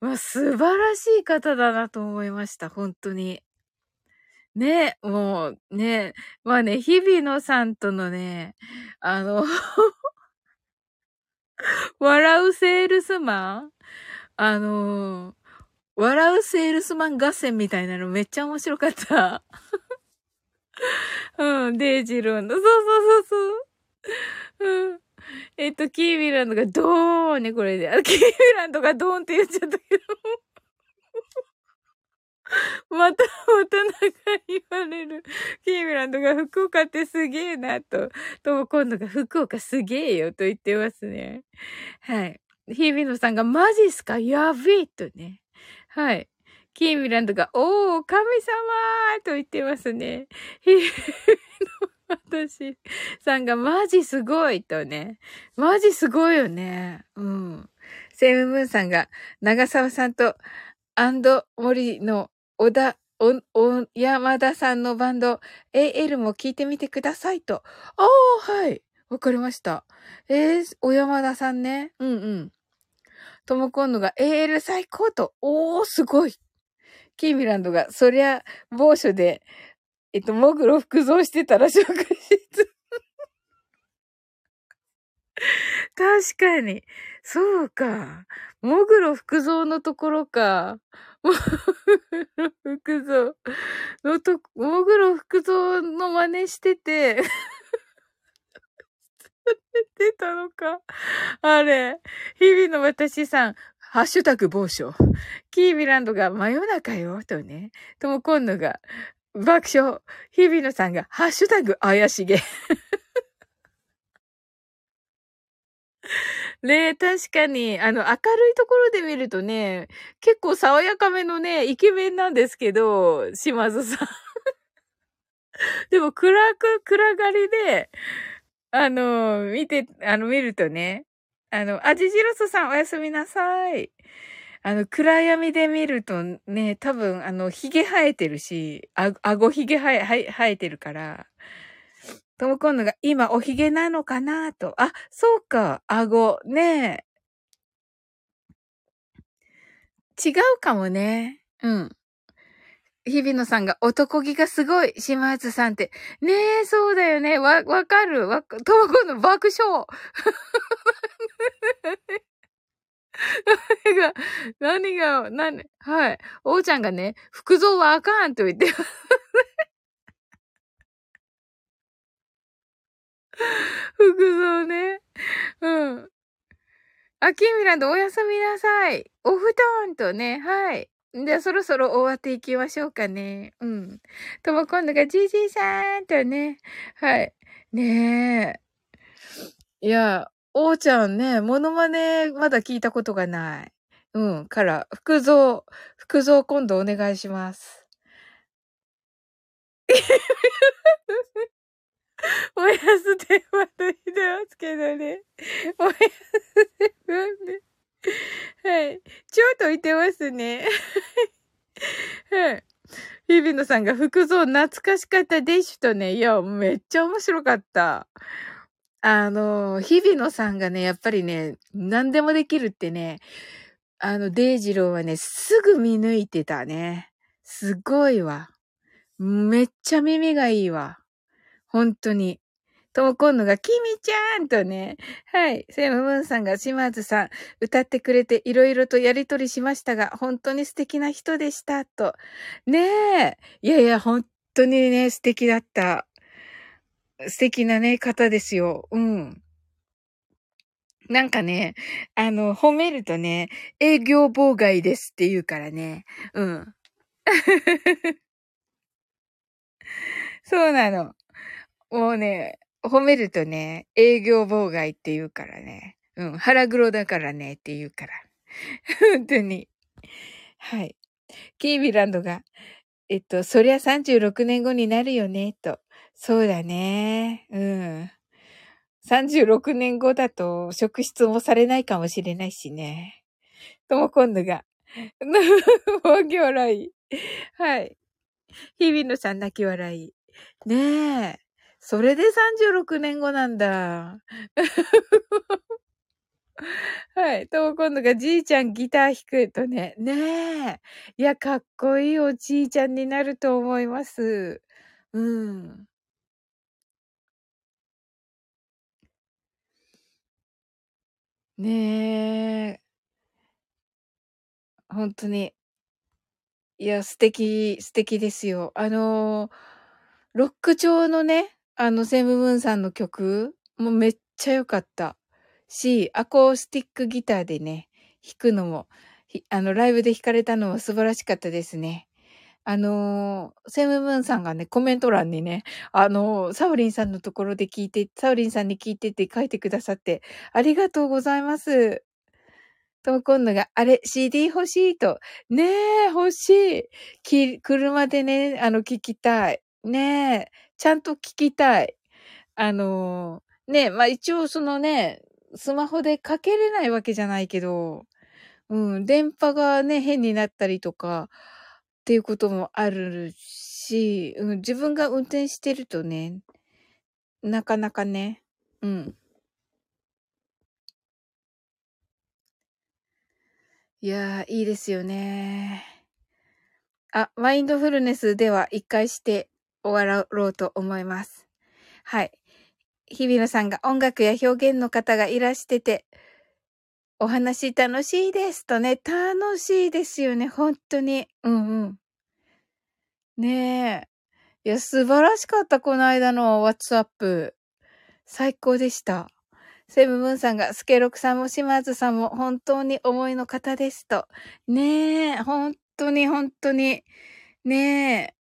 Speaker 1: まあ、素晴らしい方だなと思いました。本当に。ね、もう、ね、まあね、日比野さんとのね、あの笑うセールスマン？あのー、笑うセールスマン合戦みたいなのめっちゃ面白かった。うん、デイジローの。そうそうそうそう。うん。えっと、キービランドがドーンね、これで。キービランドがドーンって言っちゃったけど。また、またなんか言われる。キービランドが福岡ってすげえなと。とも今度が福岡すげえよと言ってますね。はい。ヒービノさんがマジっすか？やべえとね。はい。キーミランドが、おー、神様と言ってますね。ヒーの私さんが、マジすごいとね。マジすごいよね。うん。セムムーンさんが、長澤さんと、アンド森の小田、お、お、山田さんのバンド、AL も聞いてみてくださいと。ああ、はい。わかりました。えー、小山田さんね。うんうん。トモコンヌが AL 最高と。おー、すごい。キーミランドが、そりゃ、某所で、えっと、モグロ服装してたら職質。確かに。そうか。モグロ服装のところか。モグロ服装のと、モグロ服装の真似してて出たのか。あれ、日々の私さん、ハッシュタグ某所。キービランドが真夜中よ、とね。とも今度が爆笑。日々のさんがハッシュタグ怪しげ。ねえ、確かに、あの、明るいところで見るとね、結構爽やかめのね、イケメンなんですけど、島津さん。でも暗く、暗がりで、あの、見て、あの、見るとね、あの、あじじろすさんおやすみなさい。あの、暗闇で見るとね、多分、あの、髭生えてるし、あ、顎髭生え、生えてるから、ともこんのが今お髭なのかなと。あ、そうか、顎、ね違うかもね。うん。日比野さんが男気がすごい、島津さんって。ねえ、そうだよね。わ、わかる。わ、ともこの爆笑。何が、何が、何、はい。おうちゃんがね、服装はあかんと言って 服装ね。うん。あ、キーミランドおやすみなさい。お布団とね、はい。じゃあそろそろ終わっていきましょうかね。うん。とも今度がじいじいさんとね。はい。ねえ。いや、おーちゃんね、モノマネまだ聞いたことがない。うん。から、福蔵、福蔵今度お願いします。おやす電話と言ってますけどね。おやす電話ね。はい。ちょっと言ってますね。はい。日比野さんが服装懐かしかったでしとね。いや、めっちゃ面白かった。あの、日比野さんがね、やっぱりね、何でもできるってね、あの、デイジローはね、すぐ見抜いてたね。すごいわ。めっちゃ耳がいいわ。本当に。ともこんのが、きみちゃんとね、はい。セムムーンさんが島津さん、歌ってくれていろいろとやりとりしましたが、本当に素敵な人でした、と。ねえ。いやいや、本当にね、素敵だった。素敵なね、方ですよ。うん。なんかね、あの、褒めるとね、営業妨害ですって言うからね。うん。そうなの。もうね、褒めるとね、営業妨害って言うからね。うん、腹黒だからねって言うから。本当に。はい。キービランドが、えっと、そりゃ36年後になるよね、と。そうだね。うん。36年後だと、職質もされないかもしれないしね。とも今度が、大き笑い。はい。日比野さん泣き笑い。ねえ。それで36年後なんだ。はい。と、今度がじいちゃんギター弾くとね。ねえ。いや、かっこいいおじいちゃんになると思います。うん。ねえ。ほんとに。いや、素敵、素敵ですよ。あの、ロック調のね、あの、セムムーンさんの曲もめっちゃ良かったし、アコースティックギターでね、弾くのも、あの、ライブで弾かれたのも素晴らしかったですね。あのー、セムムーンさんがね、コメント欄にね、あのー、サウリンさんのところで聞いて、サウリンさんに聞いてって書いてくださって、ありがとうございます。と、今度が、あれ、CD 欲しいと。ねえ、欲しい。き、車でね、あの、聞きたい。ねえ。ちゃんと聞きたい。あのー、ね、まあ一応そのね、スマホでかけれないわけじゃないけど、うん、電波がね、変になったりとか、っていうこともあるし、うん、自分が運転してるとね、なかなかね、うん。いやー、いいですよね。あ、マインドフルネスでは一回して終わろうと思います。はい。日比野さんが音楽や表現の方がいらしてて、お話楽しいですとね、楽しいですよね、本当に。うんうん。ねえ。いや、素晴らしかった、この間の WhatsApp。最高でした。セブブンさんが、スケロクさんも島津さんも本当に思いの方ですと。ねえ、本当に本当に。ねえ。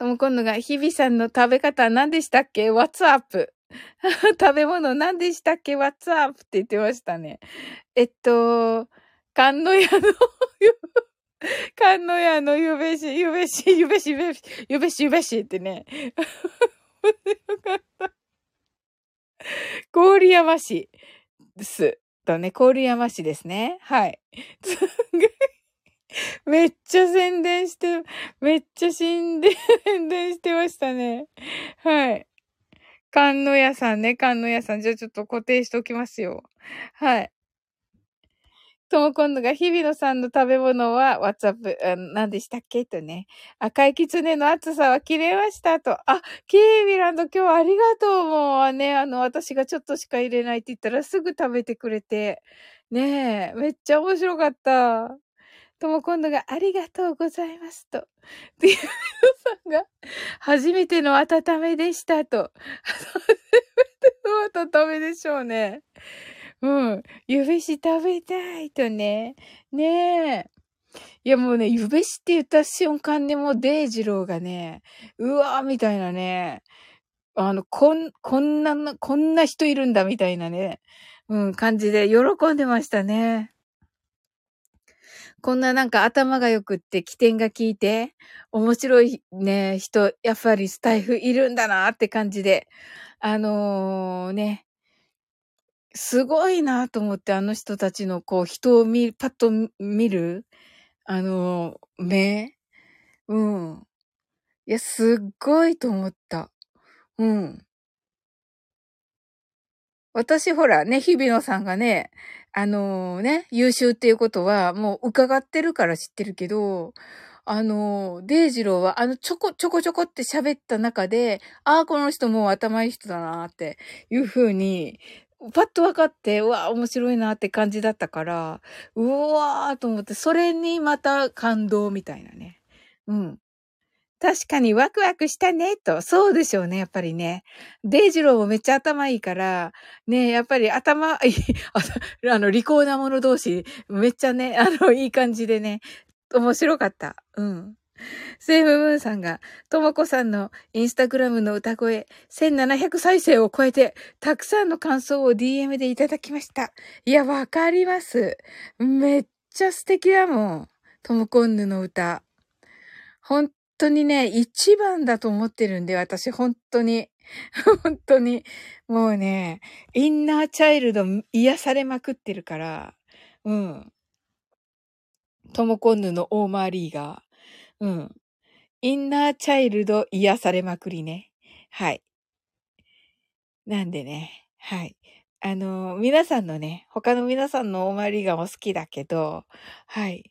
Speaker 1: とも今度が、日々さんの食べ方何でしたっけ ?What's up? 食べ物何でしたっけ ?What's up? って言ってましたね。えっと、観音屋の観音屋のゆべし、ゆべし、ゆべし、ゆべし、ゆべし、ゆべしってね。よかった。郡山市です。とね、郡山市ですね。はい。めっちゃ宣伝して、めっちゃ 宣伝してましたね。はい。観音屋さんね、観音屋さん。じゃあちょっと固定しておきますよ。はい。とも今度が日々野さんの食べ物は、ワッツアップ、何でしたっけとね。赤い狐の暑さは切れましたと。あ、キービランド今日ありがとう。もうね、あの、私がちょっとしか入れないって言ったらすぐ食べてくれて。ねえ、めっちゃ面白かった。とも今度がありがとうございますと。で、ゆうさんが初めての温めでしたと。初めての温めでしょうね。うん。ゆべし食べたいとね。ねえ。いやもうね、ゆべしって言った瞬間にもうデイジローがね、うわーみたいなね、あの、こん、こんな、こんな人いるんだみたいなね、うん、感じで喜んでましたね。こんななんか頭が良くって起点が効いて、面白いね、人、やっぱりスタイフいるんだなって感じで、あのー、ね、すごいなと思って、あの人たちのこう、人を見、パッと見る、あのー、目うん。いや、すっごいと思った。うん。私ほらね、日比野さんがね、あの、ね、優秀っていうことはもう伺ってるから知ってるけど、あの、デイジローはあのちょこちょこちょこって喋った中で、ああ、この人もう頭いい人だなっていう風に、パッと分かって、うわ、面白いなって感じだったから、うわーと思って、それにまた感動みたいなね。うん。確かにワクワクしたね、と。そうでしょうね、やっぱりね。デイジローもめっちゃ頭いいから、ね、やっぱり頭、いい、あの、利口な者同士、めっちゃね、あの、いい感じでね、面白かった。うん。セーフムーンさんが、ともこさんのインスタグラムの歌声、1700再生を超えて、たくさんの感想を DM でいただきました。いや、わかります。めっちゃ素敵だもん。ともこんぬの歌。本当にね、一番だと思ってるんで、私、本当に。本当に。もうね、インナーチャイルド癒されまくってるから、うん。トモコンヌのオーマーリーが、うん。インナーチャイルド癒されまくりね。はい。なんでね、はい。あの、皆さんのね、他の皆さんのオーマーリーガも好きだけど、はい。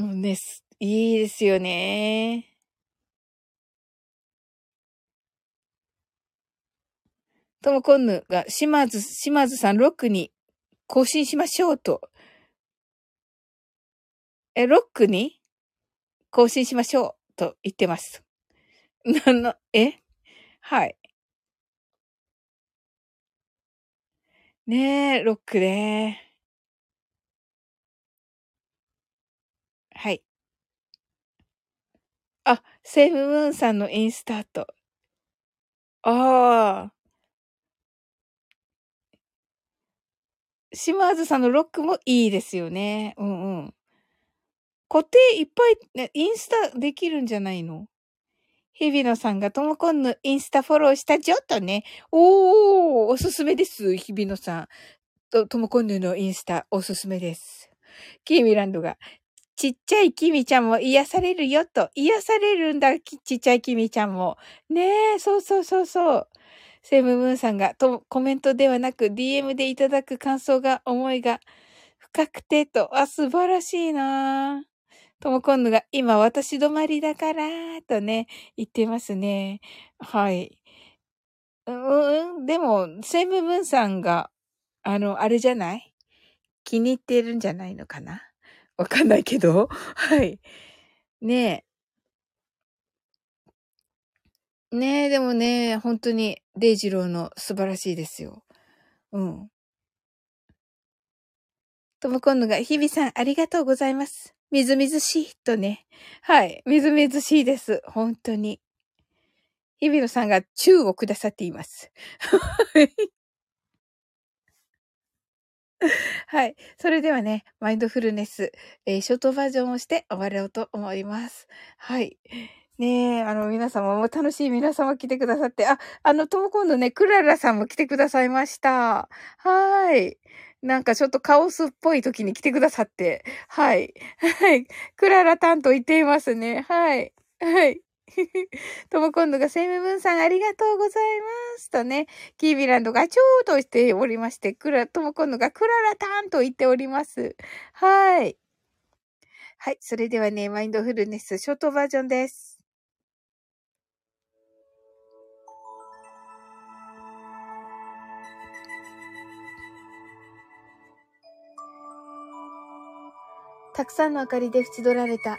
Speaker 1: うんね、いいですよね。ともこんぬが、島津、島津さんロックに更新しましょうと。え、ロックに更新しましょうと言ってます。なの、え？はい。ねえ、ロックね。はい。あ、セーフムーンさんのインスタート。ああ。島津さんのロックもいいですよね。うんうん。固定いっぱい、ね、インスタできるんじゃないの？日比野さんがともこんのインスタフォローしたじょとね。おー、おすすめです。日比野さん。と、ともこんぬのインスタおすすめです。キーミランドが、ちっちゃいキミちゃんも癒されるよと。癒されるんだ、ちっちゃいキミちゃんも。ねえ、そうそうそうそう。セムムーンさんが、と、コメントではなく DM でいただく感想が、思いが深くてと、あ、素晴らしいなともこんぬが、今私止まりだから、とね、言ってますね。はい。うん、でも、セムムーンさんが、あの、あれじゃない？気に入ってるんじゃないのかな？わかんないけど。はい。ねえ。ねえ、でもね、本当に、デイジローの素晴らしいですよ。うん。ともこんのが、日々さんありがとうございます。みずみずしいとね。はい。みずみずしいです。本当に。日々のさんが宙をくださっています。はい。それではね、マインドフルネス、えー、ショートバージョンをして終わろうと思います。はい。ねえ、あの、皆様も楽しい皆様来てくださって、あ、あの、とも今度ね、クララさんも来てくださいました。はい。なんかちょっとカオスっぽい時に来てくださって、はい。はい。クララ担当言っていますね。はい。はい。とも今度がセムブンさんありがとうございますとね、キービランドがちょうとしておりまして、クラ、とも今度がクララタンと言っております。はい。はい。それではね、マインドフルネスショートバージョンです。たくさんの明かりで縁取られた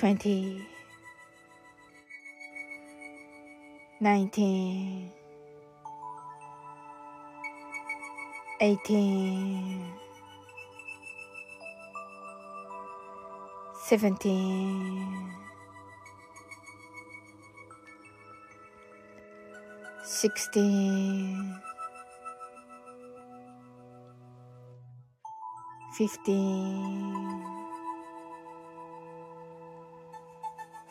Speaker 1: 20 19 18 17 16 15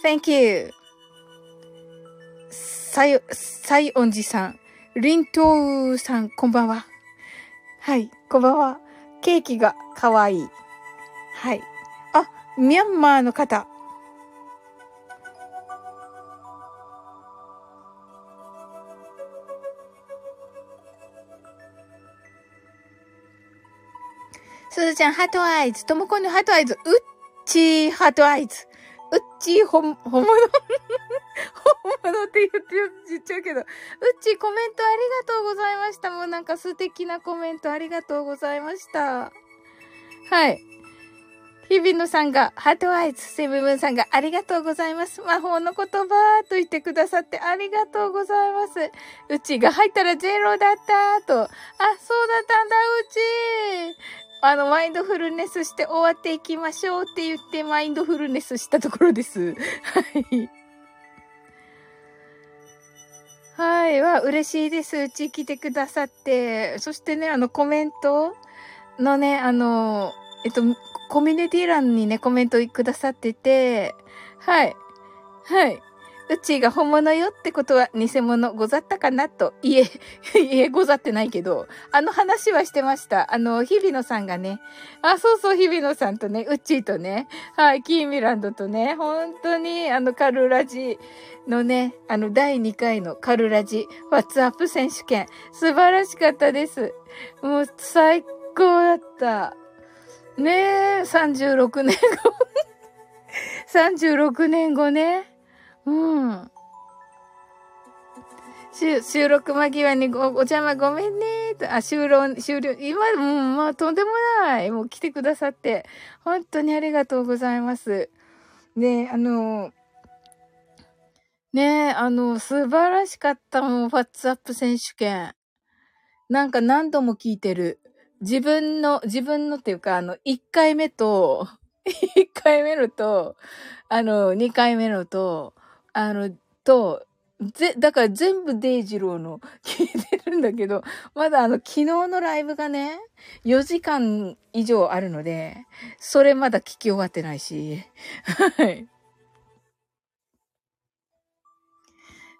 Speaker 1: Thank you. さよ、西音寺さん。リントウさん、こんばんは。はい、こんばんは。ケーキがかわいい。はい。あ、ミャンマーの方。すずちゃん、 heart eyes。ともこの heart eyes。うっちー、 heart eyes。うっちー、ほ、本物本物って言って言っちゃうけど。うっちー、コメントありがとうございました。もうなんか素敵なコメントありがとうございました。はい。日比野さんが、 heart eyes、セブブンさんが、ありがとうございます。魔法の言葉と言ってくださってありがとうございます。うちが入ったらゼロだったと。あ、そうだったんだ、うち。あの、マインドフルネスして終わっていきましょうって言ってマインドフルネスしたところです。はい。はい。は、嬉しいです。うち来てくださって。そしてね、あの、コメントのね、あの、えっと、コミュニティ欄にね、コメントくださってて、はい。はい。うちが本物よってことは偽物ござったかなと。いえ、いえ、ござってないけど、あの話はしてました。あの、日比野さんがね、あ、そうそう、日比野さんとね、うっちーとね、はい、キーミランドとね、本当に、あの、カルラジのね、あの、第2回のカルラジ、ワッツアップ選手権、素晴らしかったです。もう、最高だった。ねえ、36年後 36年後ね。うん。収録間際にお邪魔ごめんねと、あ、終了、終了。今、もう、まあ、とんでもない。もう来てくださって、本当にありがとうございます。ねあの、ねあの、素晴らしかったもん、ファッツアップ選手権。なんか何度も聞いてる。自分の、自分のっていうか、あの、1回目と、1回目のと、あの、2回目のと、あの、と、ぜ、だから全部デイジローの聞いてるんだけど、まだあの、昨日のライブがね、4時間以上あるので、それまだ聞き終わってないし、はい。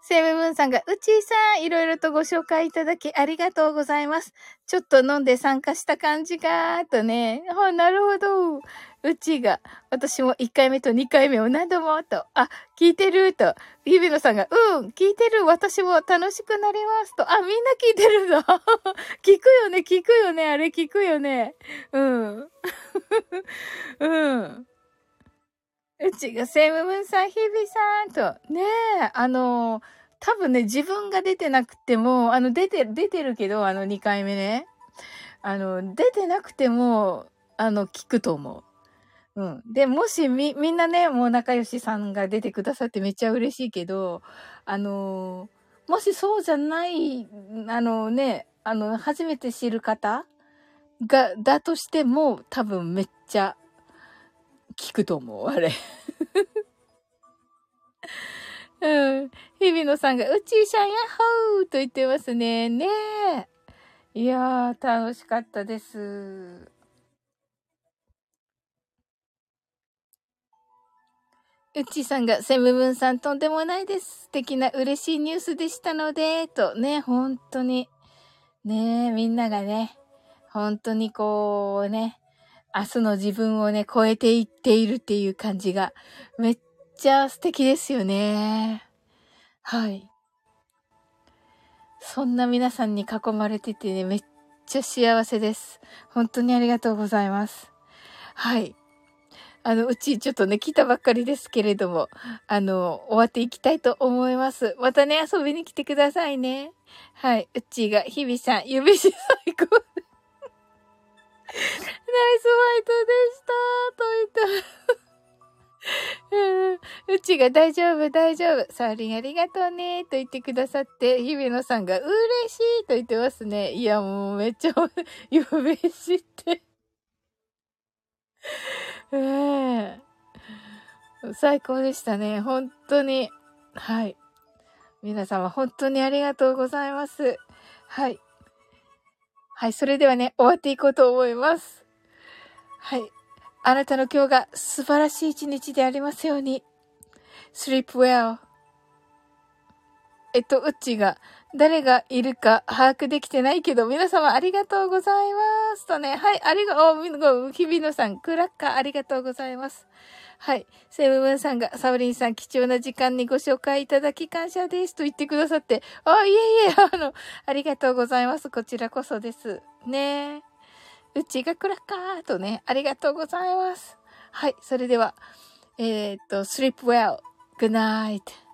Speaker 1: セブブンさんが、うちーさん、いろいろとご紹介いただきありがとうございます。ちょっと飲んで参加した感じかーとね。あ、なるほど。うちーが、私も1回目と2回目を何度もと、あ、聞いてると、日比野さんが、うん、聞いてる、私も楽しくなりますと、あ、みんな聞いてるんだ。聞くよね、聞くよね、あれ聞くよね。うん。うん。うちがセイムムンさん、日比さんと、ねえ、あのー多分ね、自分が出てなくても、あの、出て、出てるけど、あの、2回目ね。あの、出てなくても、あの、聞くと思う。うん。で、もしみ、みんなね、もう仲良しさんが出てくださってめっちゃ嬉しいけど、あのもしそうじゃない、あのね、あの、初めて知る方が、だとしても、多分めっちゃ聞くと思う、あれ。うん。日比野さんが、うちーしゃんやっほーと言ってますね。ねえ。いやー、楽しかったです。うちさんが、セムブンさんとんでもないです。素敵な嬉しいニュースでしたので、とね、本当に。ねえみんながね、本当にこうね、明日の自分をね、超えていっているっていう感じが、めっちゃ素敵ですよね。はい。そんな皆さんに囲まれててね、めっちゃ幸せです。本当にありがとうございます。はい。あの、うちちょっとね、来たばっかりですけれども、あの、終わっていきたいと思います。またね、遊びに来てくださいね。はい。うちが、日々さん、指し最高。ナイスファイトでしたと言った。うちが大丈夫、大丈夫。サーリンありがとうね、と言ってくださって、日比野さんが嬉しいと言ってますね。いや、もうめっちゃ 嬉しって。え最高でしたね。本当に。はい。皆様本当にありがとうございます。はい。はい、それではね、終わっていこうと思います。はい。あなたの今日が素晴らしい一日でありますように。sleep well. えっと、うっちが、誰がいるか把握できてないけど、皆様ありがとうございます。とね、はい、ありがとう、日比野さん、クラッカーありがとうございます。はい。セブブンさんが、サブリンさん、貴重な時間にご紹介いただき感謝です。と言ってくださって、あ、いえいえ、あの、ありがとうございます。こちらこそです。ねうちがクラッカーとね、ありがとうございます。はい、それでは、えー、っと、sleep well. Good night.